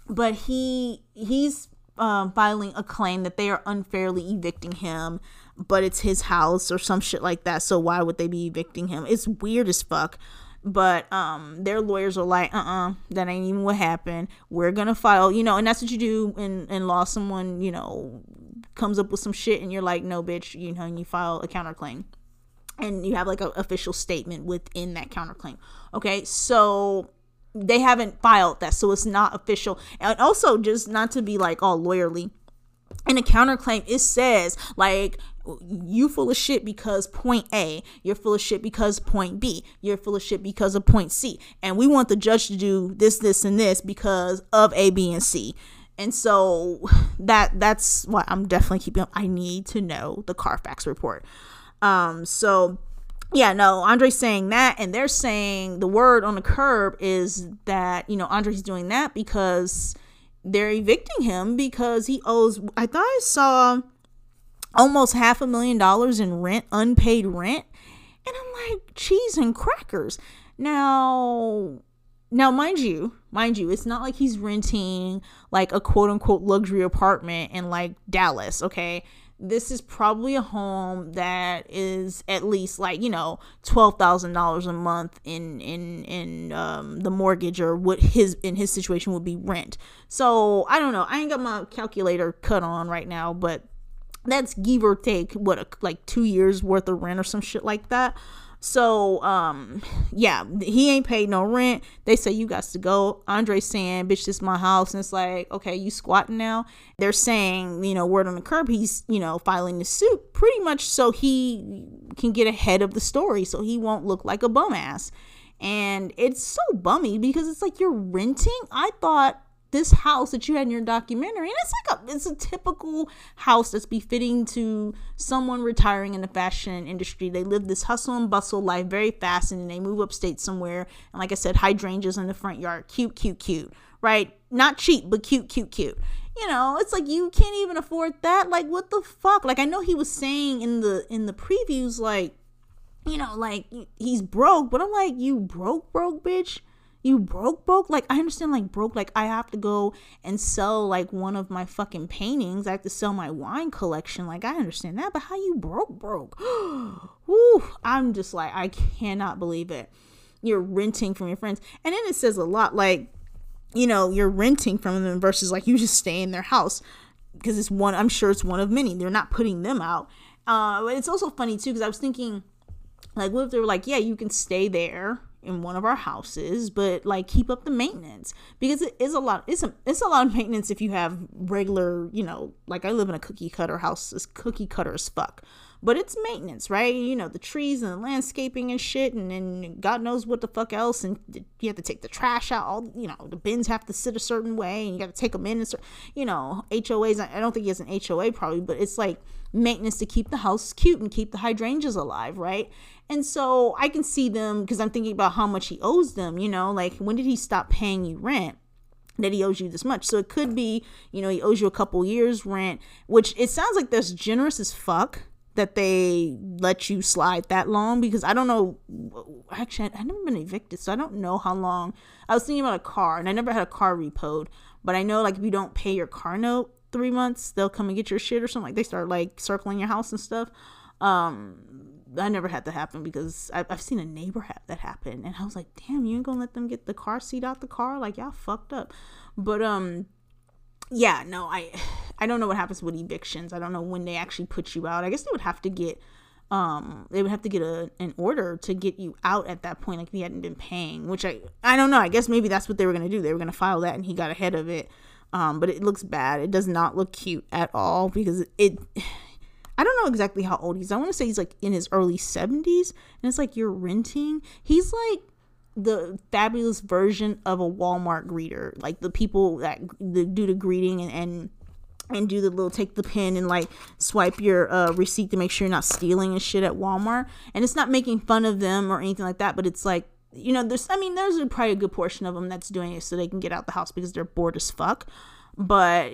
Speaker 1: But he he's um, filing a claim that they are unfairly evicting him, but it's his house or some shit like that. So why would they be evicting him? It's weird as fuck. But um, their lawyers are like, uh uh-uh, uh, that ain't even what happened. We're gonna file, you know, and that's what you do in, in law. Someone, you know, comes up with some shit and you're like, no, bitch, you know, and you file a counterclaim. And you have like an official statement within that counterclaim. Okay, so they haven't filed that, so it's not official. And also, just not to be like all lawyerly, in a counterclaim, it says like you full of shit because point A, you're full of shit because point B, you're full of shit because of point C, and we want the judge to do this, this, and this because of A, B, and C. And so that that's what I'm definitely keeping. I need to know the Carfax report. Um, so yeah, no, Andre's saying that, and they're saying the word on the curb is that, you know, Andre's doing that because they're evicting him because he owes, I thought I saw almost half a million dollars in rent, unpaid rent. And I'm like, cheese and crackers. Now, now, mind you, mind you, it's not like he's renting like a quote unquote luxury apartment in like Dallas, okay? This is probably a home that is at least like you know twelve thousand dollars a month in in in um, the mortgage or what his in his situation would be rent. So I don't know. I ain't got my calculator cut on right now, but that's give or take what like two years worth of rent or some shit like that. So, um, yeah, he ain't paid no rent. They say you got to go. Andre saying, bitch, this is my house. And it's like, okay, you squatting now. They're saying, you know, word on the curb, he's, you know, filing the suit pretty much so he can get ahead of the story so he won't look like a bum ass. And it's so bummy because it's like you're renting. I thought this house that you had in your documentary and it's like a it's a typical house that's befitting to someone retiring in the fashion industry. They live this hustle and bustle life very fast and then they move upstate somewhere and like i said hydrangeas in the front yard. Cute cute cute right? Not cheap but cute cute cute. You know it's like you can't even afford that. Like what the fuck? Like i know he was saying in the in the previews like you know like he's broke but i'm like you broke broke bitch you broke broke? Like i understand like broke like i have to go and sell like one of my fucking paintings. I have to sell my wine collection. Like i understand that but how you broke broke? Whew, i'm just like i cannot believe it. You're renting from your friends. And then it says a lot like you know you're renting from them versus like you just stay in their house because it's one i'm sure it's one of many. They're not putting them out. Uh but it's also funny too because i was thinking like what if they were like yeah you can stay there in one of our houses, but like keep up the maintenance because it is a lot. It's a it's a lot of maintenance if you have regular, you know, like I live in a cookie cutter house. It's cookie cutter as fuck, but it's maintenance, right? You know, the trees and the landscaping and shit, and then God knows what the fuck else. And you have to take the trash out. All you know, the bins have to sit a certain way, and you got to take them in. And so, you know, HOAs. I don't think he has an HOA probably, but it's like maintenance to keep the house cute and keep the hydrangeas alive, right? And so I can see them because I'm thinking about how much he owes them, you know, like when did he stop paying you rent? that he owes you this much. So it could be, you know, he owes you a couple years rent, which it sounds like that's generous as fuck that they let you slide that long because I don't know. Actually, I've never been evicted, so I don't know how long. I was thinking about a car, and I never had a car repoed, but I know like if you don't pay your car note three months, they'll come and get your shit or something. Like they start like circling your house and stuff. Um, I never had that happen because I've, I've seen a neighbor have that happen, and I was like, damn, you ain't gonna let them get the car seat out the car? Like y'all fucked up. But um, yeah, no, I I don't know what happens with evictions. I don't know when they actually put you out. I guess they would have to get um they would have to get a an order to get you out at that point like if he hadn't been paying which i i don't know i guess maybe that's what they were going to do they were going to file that and he got ahead of it um but it looks bad it does not look cute at all because it I don't know exactly how old he's. I want to say he's like in his early 70s. And it's like you're renting. He's like the fabulous version of a Walmart greeter. Like the people that do the greeting and, and and do the little take the pen and like swipe your uh, receipt to make sure you're not stealing and shit at Walmart. And it's not making fun of them or anything like that, but it's like you know, there's I mean, there's probably a good portion of them that's doing it so they can get out the house because they're bored as fuck. But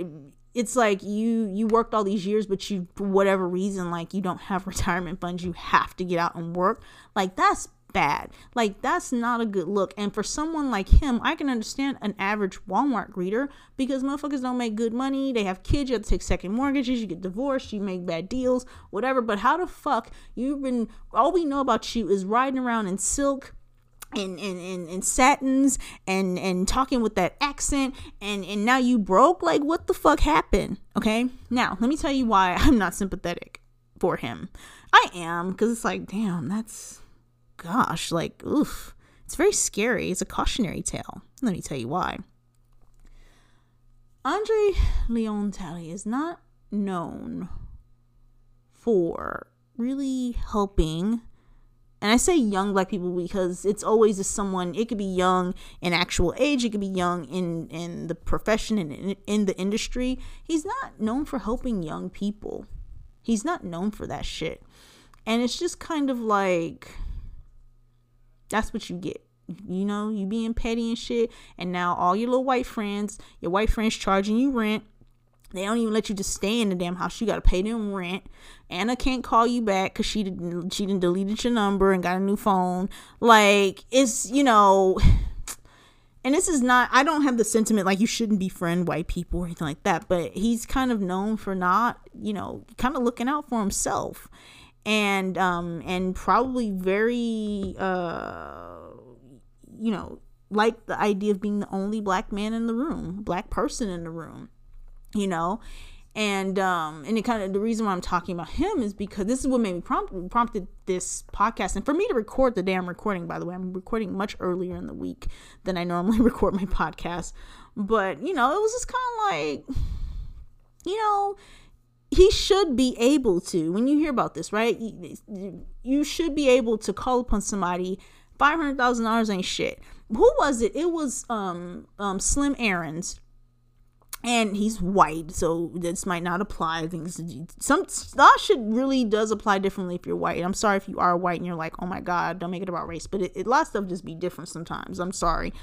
Speaker 1: it's like you you worked all these years but you for whatever reason like you don't have retirement funds you have to get out and work. Like that's bad. Like that's not a good look. And for someone like him i can understand an average walmart greeter because motherfuckers don't make good money. They have kids you have to take second mortgages you get divorced you make bad deals whatever. But how the fuck you've been all we know about you is riding around in silk and, and, and, and satins and and talking with that accent and and now you broke like what the fuck happened okay? Now let me tell you why i'm not sympathetic for him. I am because it's like damn that's gosh like oof. It's very scary. It's a cautionary tale. Let me tell you why. Andre leon talley is not known for really helping and I say young black people because it's always a someone. It could be young in actual age. It could be young in in the profession and in, in the industry. He's not known for helping young people. He's not known for that shit. And it's just kind of like that's what you get. You know, you being petty and shit. And now all your little white friends, your white friends charging you rent they don't even let you just stay in the damn house. You gotta pay them rent. Anna can't call you back because she didn't she didn't deleted your number and got a new phone. Like it's you know and this is not I don't have the sentiment like you shouldn't befriend white people or anything like that, but he's kind of known for not, you know, kind of looking out for himself. And um and probably very uh you know, like the idea of being the only black man in the room, black person in the room you know? And um and it kind of the reason why i'm talking about him is because this is what made me prompt prompted this podcast. And for me to record the damn recording by the way i'm recording much earlier in the week than i normally record my podcast. But you know it was just kind of like you know he should be able to when you hear about this right? You, you should be able to call upon somebody. $500000 ain't shit. Who was it? It was um um slim Aarons and he's white, so this might not apply. I think some that should really does apply differently if you're white. I'm sorry if you are white and you're like, oh my god, don't make it about race. But it, it, a lot of stuff just be different sometimes. I'm sorry.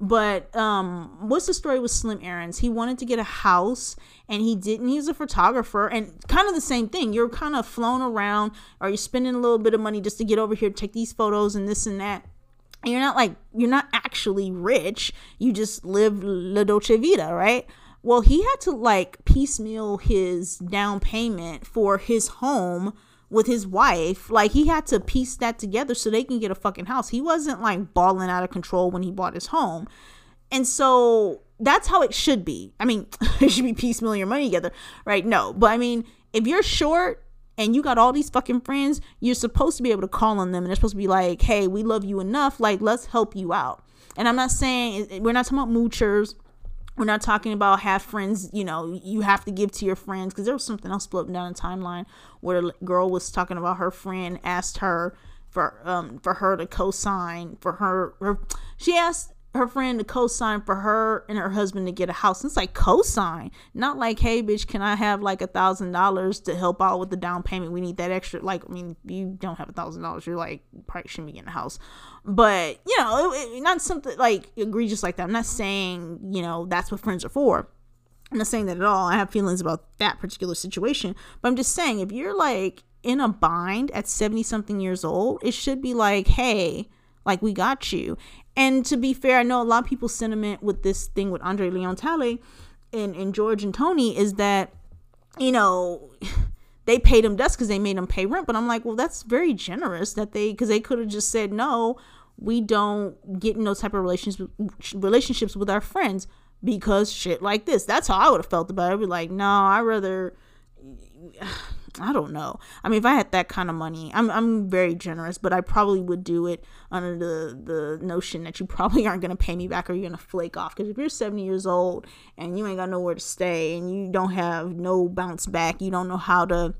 Speaker 1: But um, what's the story with Slim Aarons? He wanted to get a house and he didn't. He was a photographer and kind of the same thing. You're kind of flown around or you're spending a little bit of money just to get over here take these photos and this and that. And you're not like, you're not actually rich. You just live la dolce vita, right? Well, he had to like piecemeal his down payment for his home with his wife. Like he had to piece that together so they can get a fucking house. He wasn't like balling out of control when he bought his home. And so that's how it should be. I mean, it should be piecemeal your money together, right? No, but I mean, if you're short and you got all these fucking friends, you're supposed to be able to call on them and they're supposed to be like, hey, we love you enough. Like, let's help you out. And I'm not saying, we're not talking about moochers. We're not talking about have friends, you know, you have to give to your friends. Because there was something else floating down the timeline where a girl was talking about her friend asked her for um for her to co-sign for her, her she asked her friend to co-sign for her and her husband to get a house. It's like co-sign, not like, hey, bitch, can I have like a thousand dollars to help out with the down payment? We need that extra. Like, I mean, you don't have a thousand dollars, you're like probably shouldn't be getting a house. But you know, it, it, not something like egregious like that. I'm not saying you know that's what friends are for. I'm not saying that at all. I have feelings about that particular situation, but I'm just saying if you're like in a bind at 70 something years old, it should be like, hey, like we got you. And to be fair, I know a lot of people's sentiment with this thing with Andre Leon Talley and, and George and Tony is that, you know, they paid him dust because they made him pay rent. But I'm like, well, that's very generous that they, because they could have just said, no, we don't get in those type of relationships relationships with our friends because shit like this. That's how I would have felt about it. I'd be like, no, I rather I don't know. I mean, if I had that kind of money, I'm I'm very generous, but I probably would do it under the the notion that you probably aren't gonna pay me back or you're gonna flake off. Because if you're 70 years old and you ain't got nowhere to stay and you don't have no bounce back, you don't know how to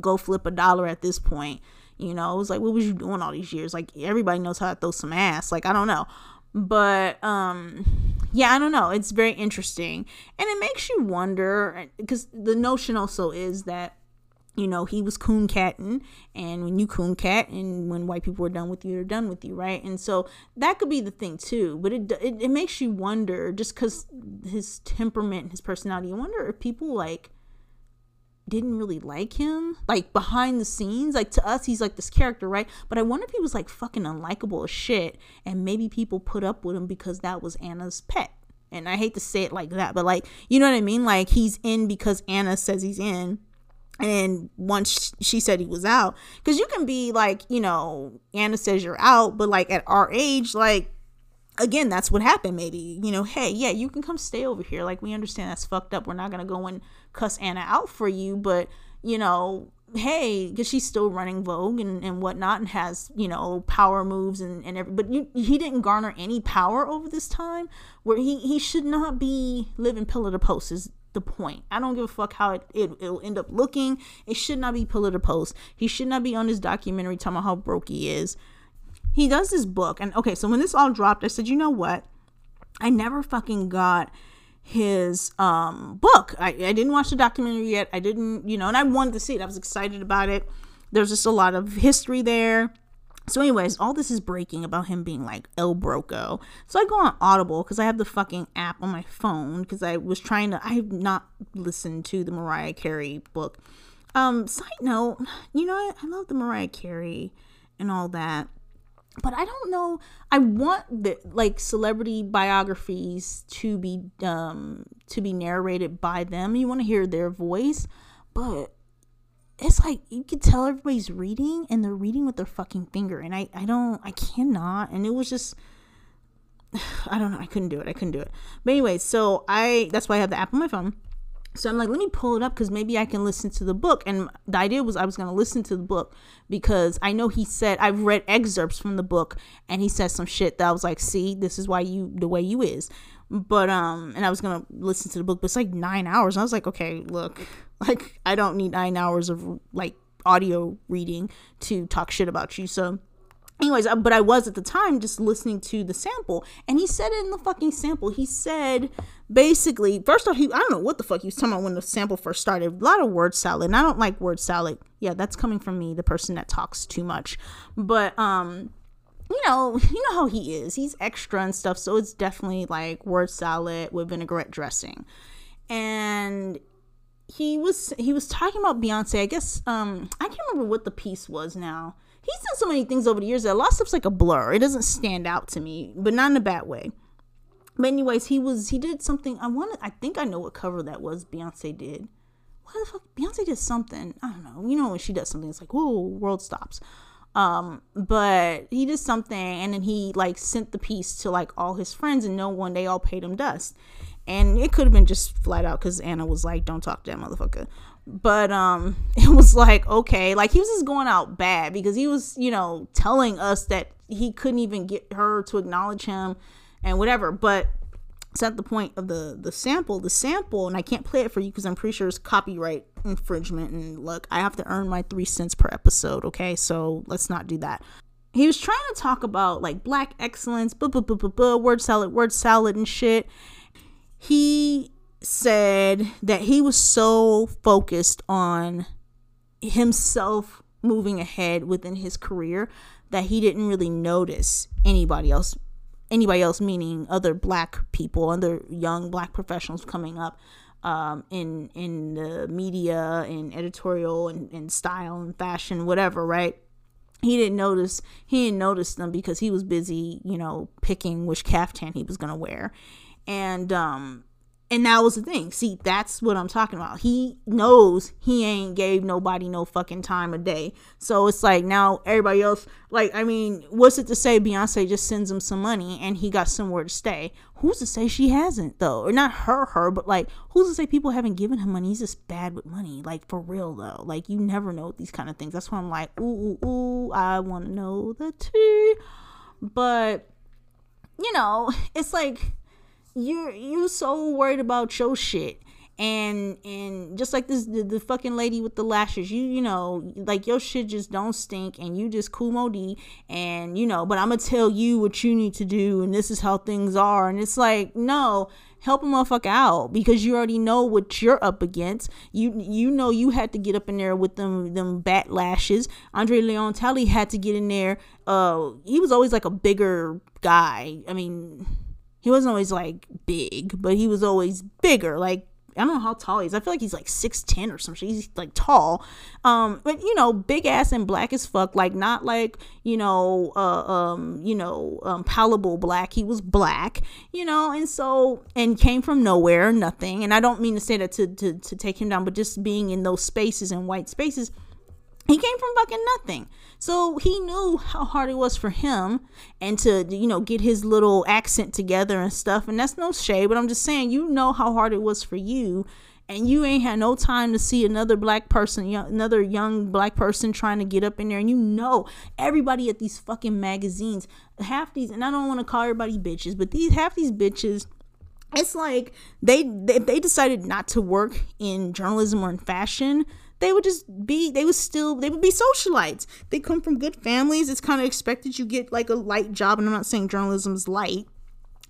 Speaker 1: go flip a dollar at this point. You know, it was like, what was you doing all these years? Like everybody knows how to throw some ass. Like I don't know, but um yeah i don't know it's very interesting and it makes you wonder because the notion also is that you know, he was coon catting, and when you coon cat, and when white people are done with you, they're done with you, right? And so that could be the thing too. But it it, it makes you wonder, just because his temperament, his personality, you wonder if people like didn't really like him, like behind the scenes. Like to us, he's like this character, right? But I wonder if he was like fucking unlikable as shit, and maybe people put up with him because that was Anna's pet. And I hate to say it like that, but like, you know what I mean? Like he's in because Anna says he's in and once she said he was out because you can be like you know anna says you're out but like at our age like again that's what happened maybe you know hey yeah you can come stay over here. Like we understand that's fucked up. We're not gonna go and cuss anna out for you but you know hey because she's still running vogue and, and whatnot and has you know power moves and, and every but you, he didn't garner any power over this time where he he should not be living pillar to post is the point. I don't give a fuck how it, it will end up looking. It should not be pillar to post. He should not be on this documentary talking about how broke he is. He does this book, and okay, so when this all dropped, I said, you know what? I never fucking got his um book. I, I didn't watch the documentary yet. I didn't, you know, and I wanted to see it. I was excited about it. There's just a lot of history there. So, anyways, all this is breaking about him being like El Broco. So I go on Audible because I have the fucking app on my phone because I was trying to. I have not listened to the Mariah Carey book. Um, side note, you know, I, I love the Mariah Carey and all that, but I don't know. I want the like celebrity biographies to be um to be narrated by them. You want to hear their voice, but it's like you could tell everybody's reading and they're reading with their fucking finger and I, I don't I cannot and it was just I don't know I couldn't do it I couldn't do it. But anyway so I that's why I have the app on my phone. So I'm like let me pull it up because maybe I can listen to the book and the idea was I was gonna listen to the book because I know he said I've read excerpts from the book and he said some shit that I was like see this is why you the way you is. But um and i was gonna listen to the book but it's like nine hours i was like okay look like i don't need nine hours of like audio reading to talk shit about you. So anyways uh, but i was at the time just listening to the sample and he said it in the fucking sample. He said basically first off he i don't know what the fuck he was talking about when the sample first started. A lot of word salad and i don't like word salad. Yeah that's coming from me the person that talks too much. But um you know, you know how he is. He's extra and stuff, so it's definitely like word salad with vinaigrette dressing. And he was he was talking about Beyonce. I guess um I can't remember what the piece was now. He's done so many things over the years that a lot of stuff's like a blur. It doesn't stand out to me, but not in a bad way. But anyways, he was he did something. I want I think I know what cover that was. Beyonce did. What the fuck? Beyonce did something. I don't know. You know when she does something, it's like whoa, world stops. Um, but he did something and then he like sent the piece to like all his friends and no one they all paid him dust. And it could have been just flat out because Anna was like, Don't talk to that motherfucker. But um it was like, okay, like he was just going out bad because he was, you know, telling us that he couldn't even get her to acknowledge him and whatever. But it's not the point of the the sample. The sample, and I can't play it for you because I'm pretty sure it's copyright infringement. And look, I have to earn my three cents per episode. Okay, so let's not do that. He was trying to talk about like black excellence, blah, blah, blah, blah, blah, word salad, word salad, and shit. He said that he was so focused on himself moving ahead within his career that he didn't really notice anybody else anybody else, meaning other black people, other young black professionals coming up um, in in the media and editorial and, and style and fashion, whatever, right? He didn't notice he didn't notice them because he was busy, you know, picking which caftan he was gonna wear. And um and that was the thing. See, that's what I'm talking about. He knows he ain't gave nobody no fucking time a day. So it's like now everybody else, like, I mean, what's it to say Beyonce just sends him some money and he got somewhere to stay? Who's to say she hasn't, though? Or not her, her, but like, who's to say people haven't given him money? He's just bad with money. Like, for real, though. Like, you never know these kind of things. That's why I'm like, ooh, ooh, ooh, I want to know the tea. But, you know, it's like, you're you so worried about your shit and and just like this the, the, fucking lady with the lashes you you know like your shit just don't stink and you just cool modi and you know but i'm gonna tell you what you need to do and this is how things are and it's like no help a motherfucker out because you already know what you're up against. You you know you had to get up in there with them them bat lashes. Andre Leon Talley had to get in there. Uh, he was always like a bigger guy. I mean, he wasn't always like big, but he was always bigger. Like I don't know how tall he is. I feel like he's like six ten or something. He's like tall, um, but you know, big ass and black as fuck. Like not like you know, uh, um, you know, um, palatable black. He was black, you know, and so and came from nowhere, nothing. And I don't mean to say that to to to take him down, but just being in those spaces and white spaces, he came from fucking nothing. So he knew how hard it was for him and to, you know, get his little accent together and stuff. And that's no shade, but I'm just saying, you know how hard it was for you. And you ain't had no time to see another black person, another young black person trying to get up in there. And you know, everybody at these fucking magazines, half these, and I don't want to call everybody bitches, but these half these bitches it's like they, they they decided not to work in journalism or in fashion they would just be they would still they would be socialites they come from good families it's kind of expected you get like a light job and i'm not saying journalism is light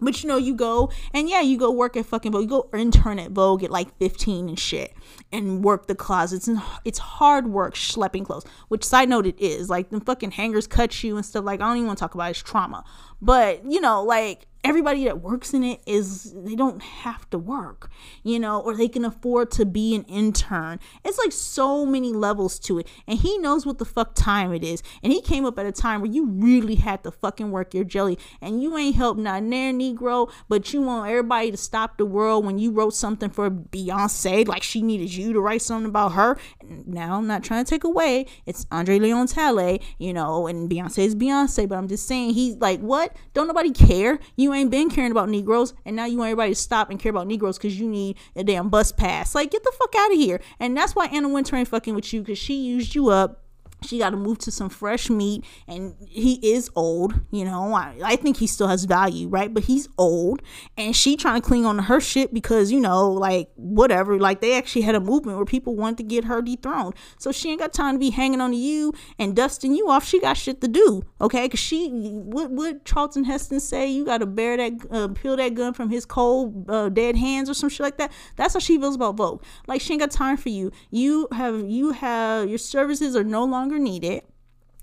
Speaker 1: but you know, you go and yeah, you go work at fucking Vogue. You go intern at Vogue at like 15 and shit and work the closets. And it's hard work schlepping clothes, which side note it is. Like the fucking hangers cut you and stuff. Like I don't even want to talk about it. it's trauma. But you know, like everybody that works in it is they don't have to work, you know, or they can afford to be an intern. It's like so many levels to it. And he knows what the fuck time it is. And he came up at a time where you really had to fucking work your jelly. And you ain't helped not near Negro, but you want everybody to stop the world when you wrote something for Beyonce, like she needed you to write something about her. Now I'm not trying to take away. It's Andre Leon Talley, you know, and Beyonce is Beyonce, but I'm just saying he's like, what? Don't nobody care? You you ain't been caring about Negroes, and now you want everybody to stop and care about Negroes because you need a damn bus pass. Like, get the fuck out of here. And that's why Anna Wintour ain't fucking with you because she used you up she got to move to some fresh meat and he is old you know? I, I think he still has value right? But he's old and she trying to cling on to her shit because you know like whatever. Like they actually had a movement where people wanted to get her dethroned. So she ain't got time to be hanging on to you and dusting you off. She got shit to do okay? Because she what would charlton heston say? You got to bear that uh, peel that gun from his cold uh, dead hands or some shit like that? That's how she feels about vogue. Like she ain't got time for you. You have you have your services are no longer longer needed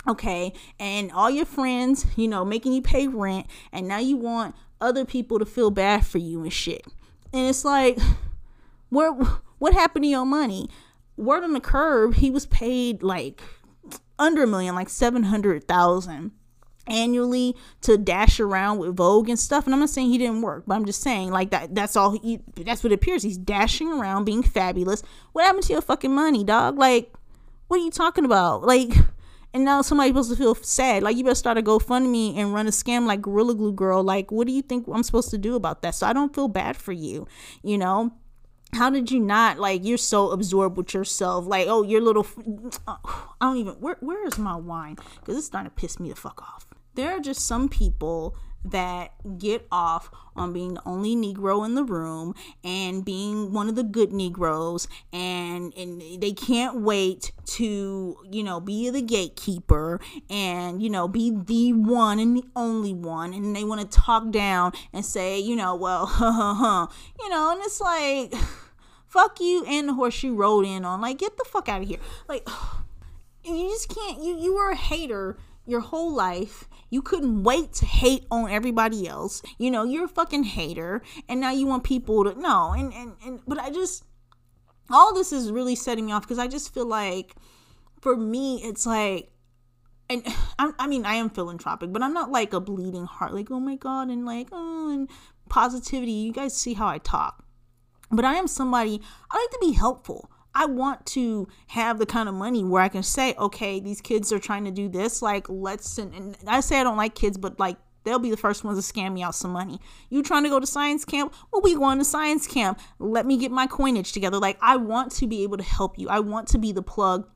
Speaker 1: okay and all your friends you know making you pay rent and now you want other people to feel bad for you and shit and it's like where what happened to your money word on the curb he was paid like under a million like 700,000 annually to dash around with Vogue and stuff. And I'm not saying he didn't work, but I'm just saying like that that's all he that's what appears. He's dashing around being fabulous. What happened to your fucking money, dog? Like what are you talking about? Like, and now somebody's supposed to feel sad. Like you better start a GoFundMe and run a scam like Gorilla Glue Girl. Like, what do you think I'm supposed to do about that? So I don't feel bad for you, you know how did you not like you're so absorbed with yourself like oh your little uh, i don't even where, where is my wine because it's starting to piss me the fuck off there are just some people that get off on being the only Negro in the room and being one of the good Negroes, and and they can't wait to you know be the gatekeeper and you know be the one and the only one, and they want to talk down and say you know well huh huh huh you know, and it's like fuck you and the horse you rode in on, like get the fuck out of here, like you just can't you you were a hater your whole life you couldn't wait to hate on everybody else. You know, you're a fucking hater. And now you want people to no. And, and, and but I just, all this is really setting me off because I just feel like for me, it's like, and I, I mean, I am philanthropic, but I'm not like a bleeding heart, like, oh my God, and like, oh, and positivity. You guys see how I talk. But I am somebody, I like to be helpful. I want to have the kind of money where I can say, okay, these kids are trying to do this. Like, let's, and, I say I don't like kids, but like, they'll be the first ones to scam me out some money. You trying to go to science camp? Well, we going to science camp. Let me get my coinage together. Like, I want to be able to help you. I want to be the plug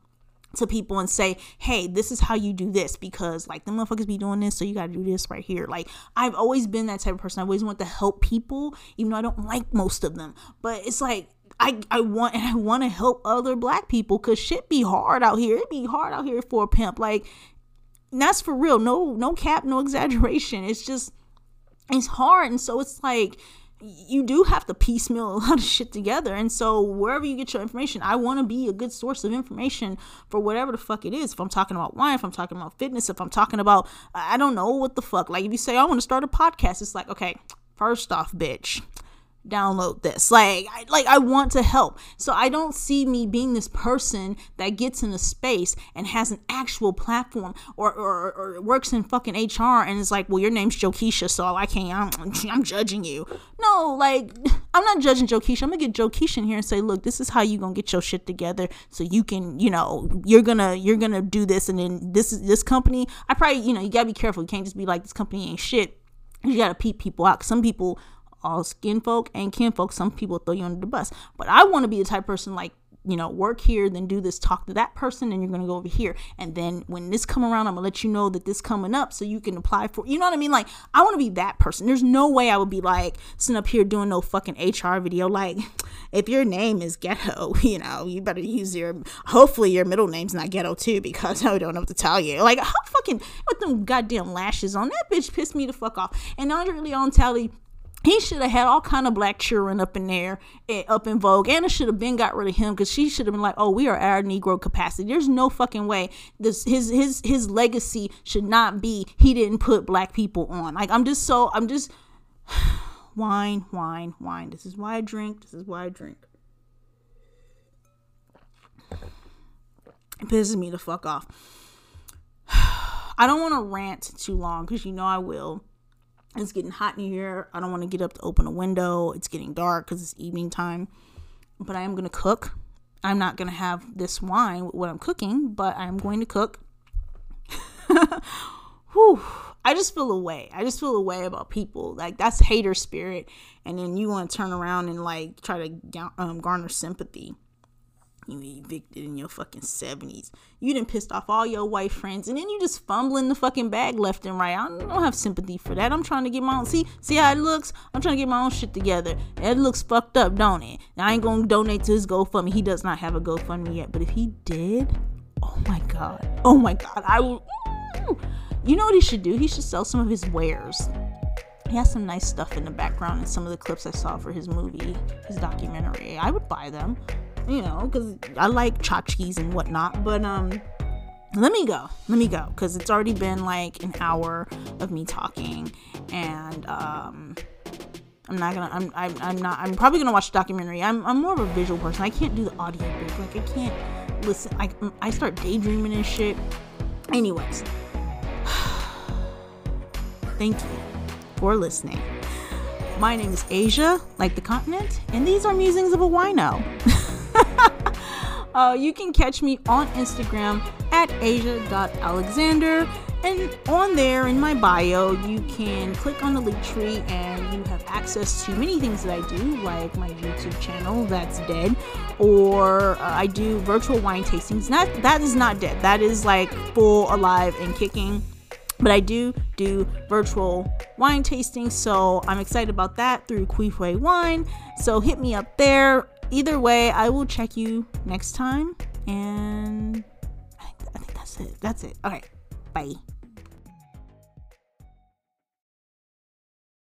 Speaker 1: to people and say, hey, this is how you do this because like the motherfuckers be doing this, so you gotta do this right here. Like I've always been that type of person. I always want to help people, even though I don't like most of them. But it's like I, I want and I want to help other black people because shit be hard out here. It be hard out here for a pimp. Like that's for real. No no cap, no exaggeration. It's just it's hard, and so it's like you do have to piecemeal a lot of shit together. And so wherever you get your information, I want to be a good source of information for whatever the fuck it is. If I'm talking about wine, if I'm talking about fitness, if I'm talking about I don't know what the fuck. Like if you say I want to start a podcast, it's like okay, first off, bitch download this. Like I, like I want to help. So I don't see me being this person that gets in a space and has an actual platform or, or, or works in fucking HR and is like well your name's Jokisha so I can't I'm, I'm judging you. No like I'm not judging Jokisha. I'm gonna get Jokisha in here and say look this is how you gonna get your shit together so you can you know you're gonna you're gonna do this and then this is this company. I probably you know you gotta be careful. You can't just be like this company ain't shit. You gotta peep people out. Some people all skin folk and kin folk. Some people throw you under the bus. But I want to be the type person like, you know, work here, then do this, talk to that person, and you're gonna go over here. And then when this come around, I'm gonna let you know that this coming up so you can apply for you know what I mean? Like I wanna be that person. There's no way I would be like sitting up here doing no fucking HR video. Like, if your name is ghetto, you know, you better use your hopefully your middle name's not ghetto too, because I don't know what to tell you. Like how fucking with them goddamn lashes on that bitch pissed me the fuck off. And Andre Leon Talley he should have had all kind of black children up in there, eh, up in Vogue. Anna should have been got rid of him because she should have been like, "Oh, we are our Negro capacity." There's no fucking way this his his his legacy should not be he didn't put black people on. Like I'm just so I'm just wine, wine, wine. This is why I drink. This is why I drink. It pisses me the fuck off. I don't want to rant too long because you know I will it's getting hot in here. I don't want to get up to open a window. It's getting dark because it's evening time. But I am going to cook. I'm not going to have this wine with what I'm cooking, but I'm going to cook. Whew. I just feel a way. I just feel a way about people. Like that's hater spirit, and then you want to turn around and like try to um, garner sympathy you evicted in your fucking 70s. You done pissed off all your white friends, and then you just fumbling the fucking bag left and right. I don't, have sympathy for that. I'm trying to get my own. See, see how it looks? I'm trying to get my own shit together. It looks fucked up, don't it? I ain't gonna donate to his GoFundMe. He does not have a GoFundMe yet, but if he did, oh my god, oh my god, I will. Mm. You know what he should do? He should sell some of his wares. He has some nice stuff in the background in some of the clips I saw for his movie, his documentary. I would buy them you know, because I like tchotchkes and whatnot. But um, let me go. Let me go because it's already been like an hour of me talking, and um, I'm not gonna. I'm. I'm, I'm not. I'm probably gonna watch the documentary. I'm. I'm more of a visual person. I can't do the audio book. Like I can't listen. I. I start daydreaming and shit. Anyways, thank you for listening. My name is Asia, like the continent, and these are musings of a wino. uh, you can catch me on Instagram at asia.alexander. And on there in my bio, you can click on the link tree and you have access to many things that I do, like my YouTube channel that's dead, or uh, I do virtual wine tastings. That that is not dead. That is like full alive and kicking. But I do do virtual wine tasting, so I'm excited about that through Cuivre Wine. So hit me up there. Either way, I will check you next time. And I think, I think that's it. That's it. All right. Bye.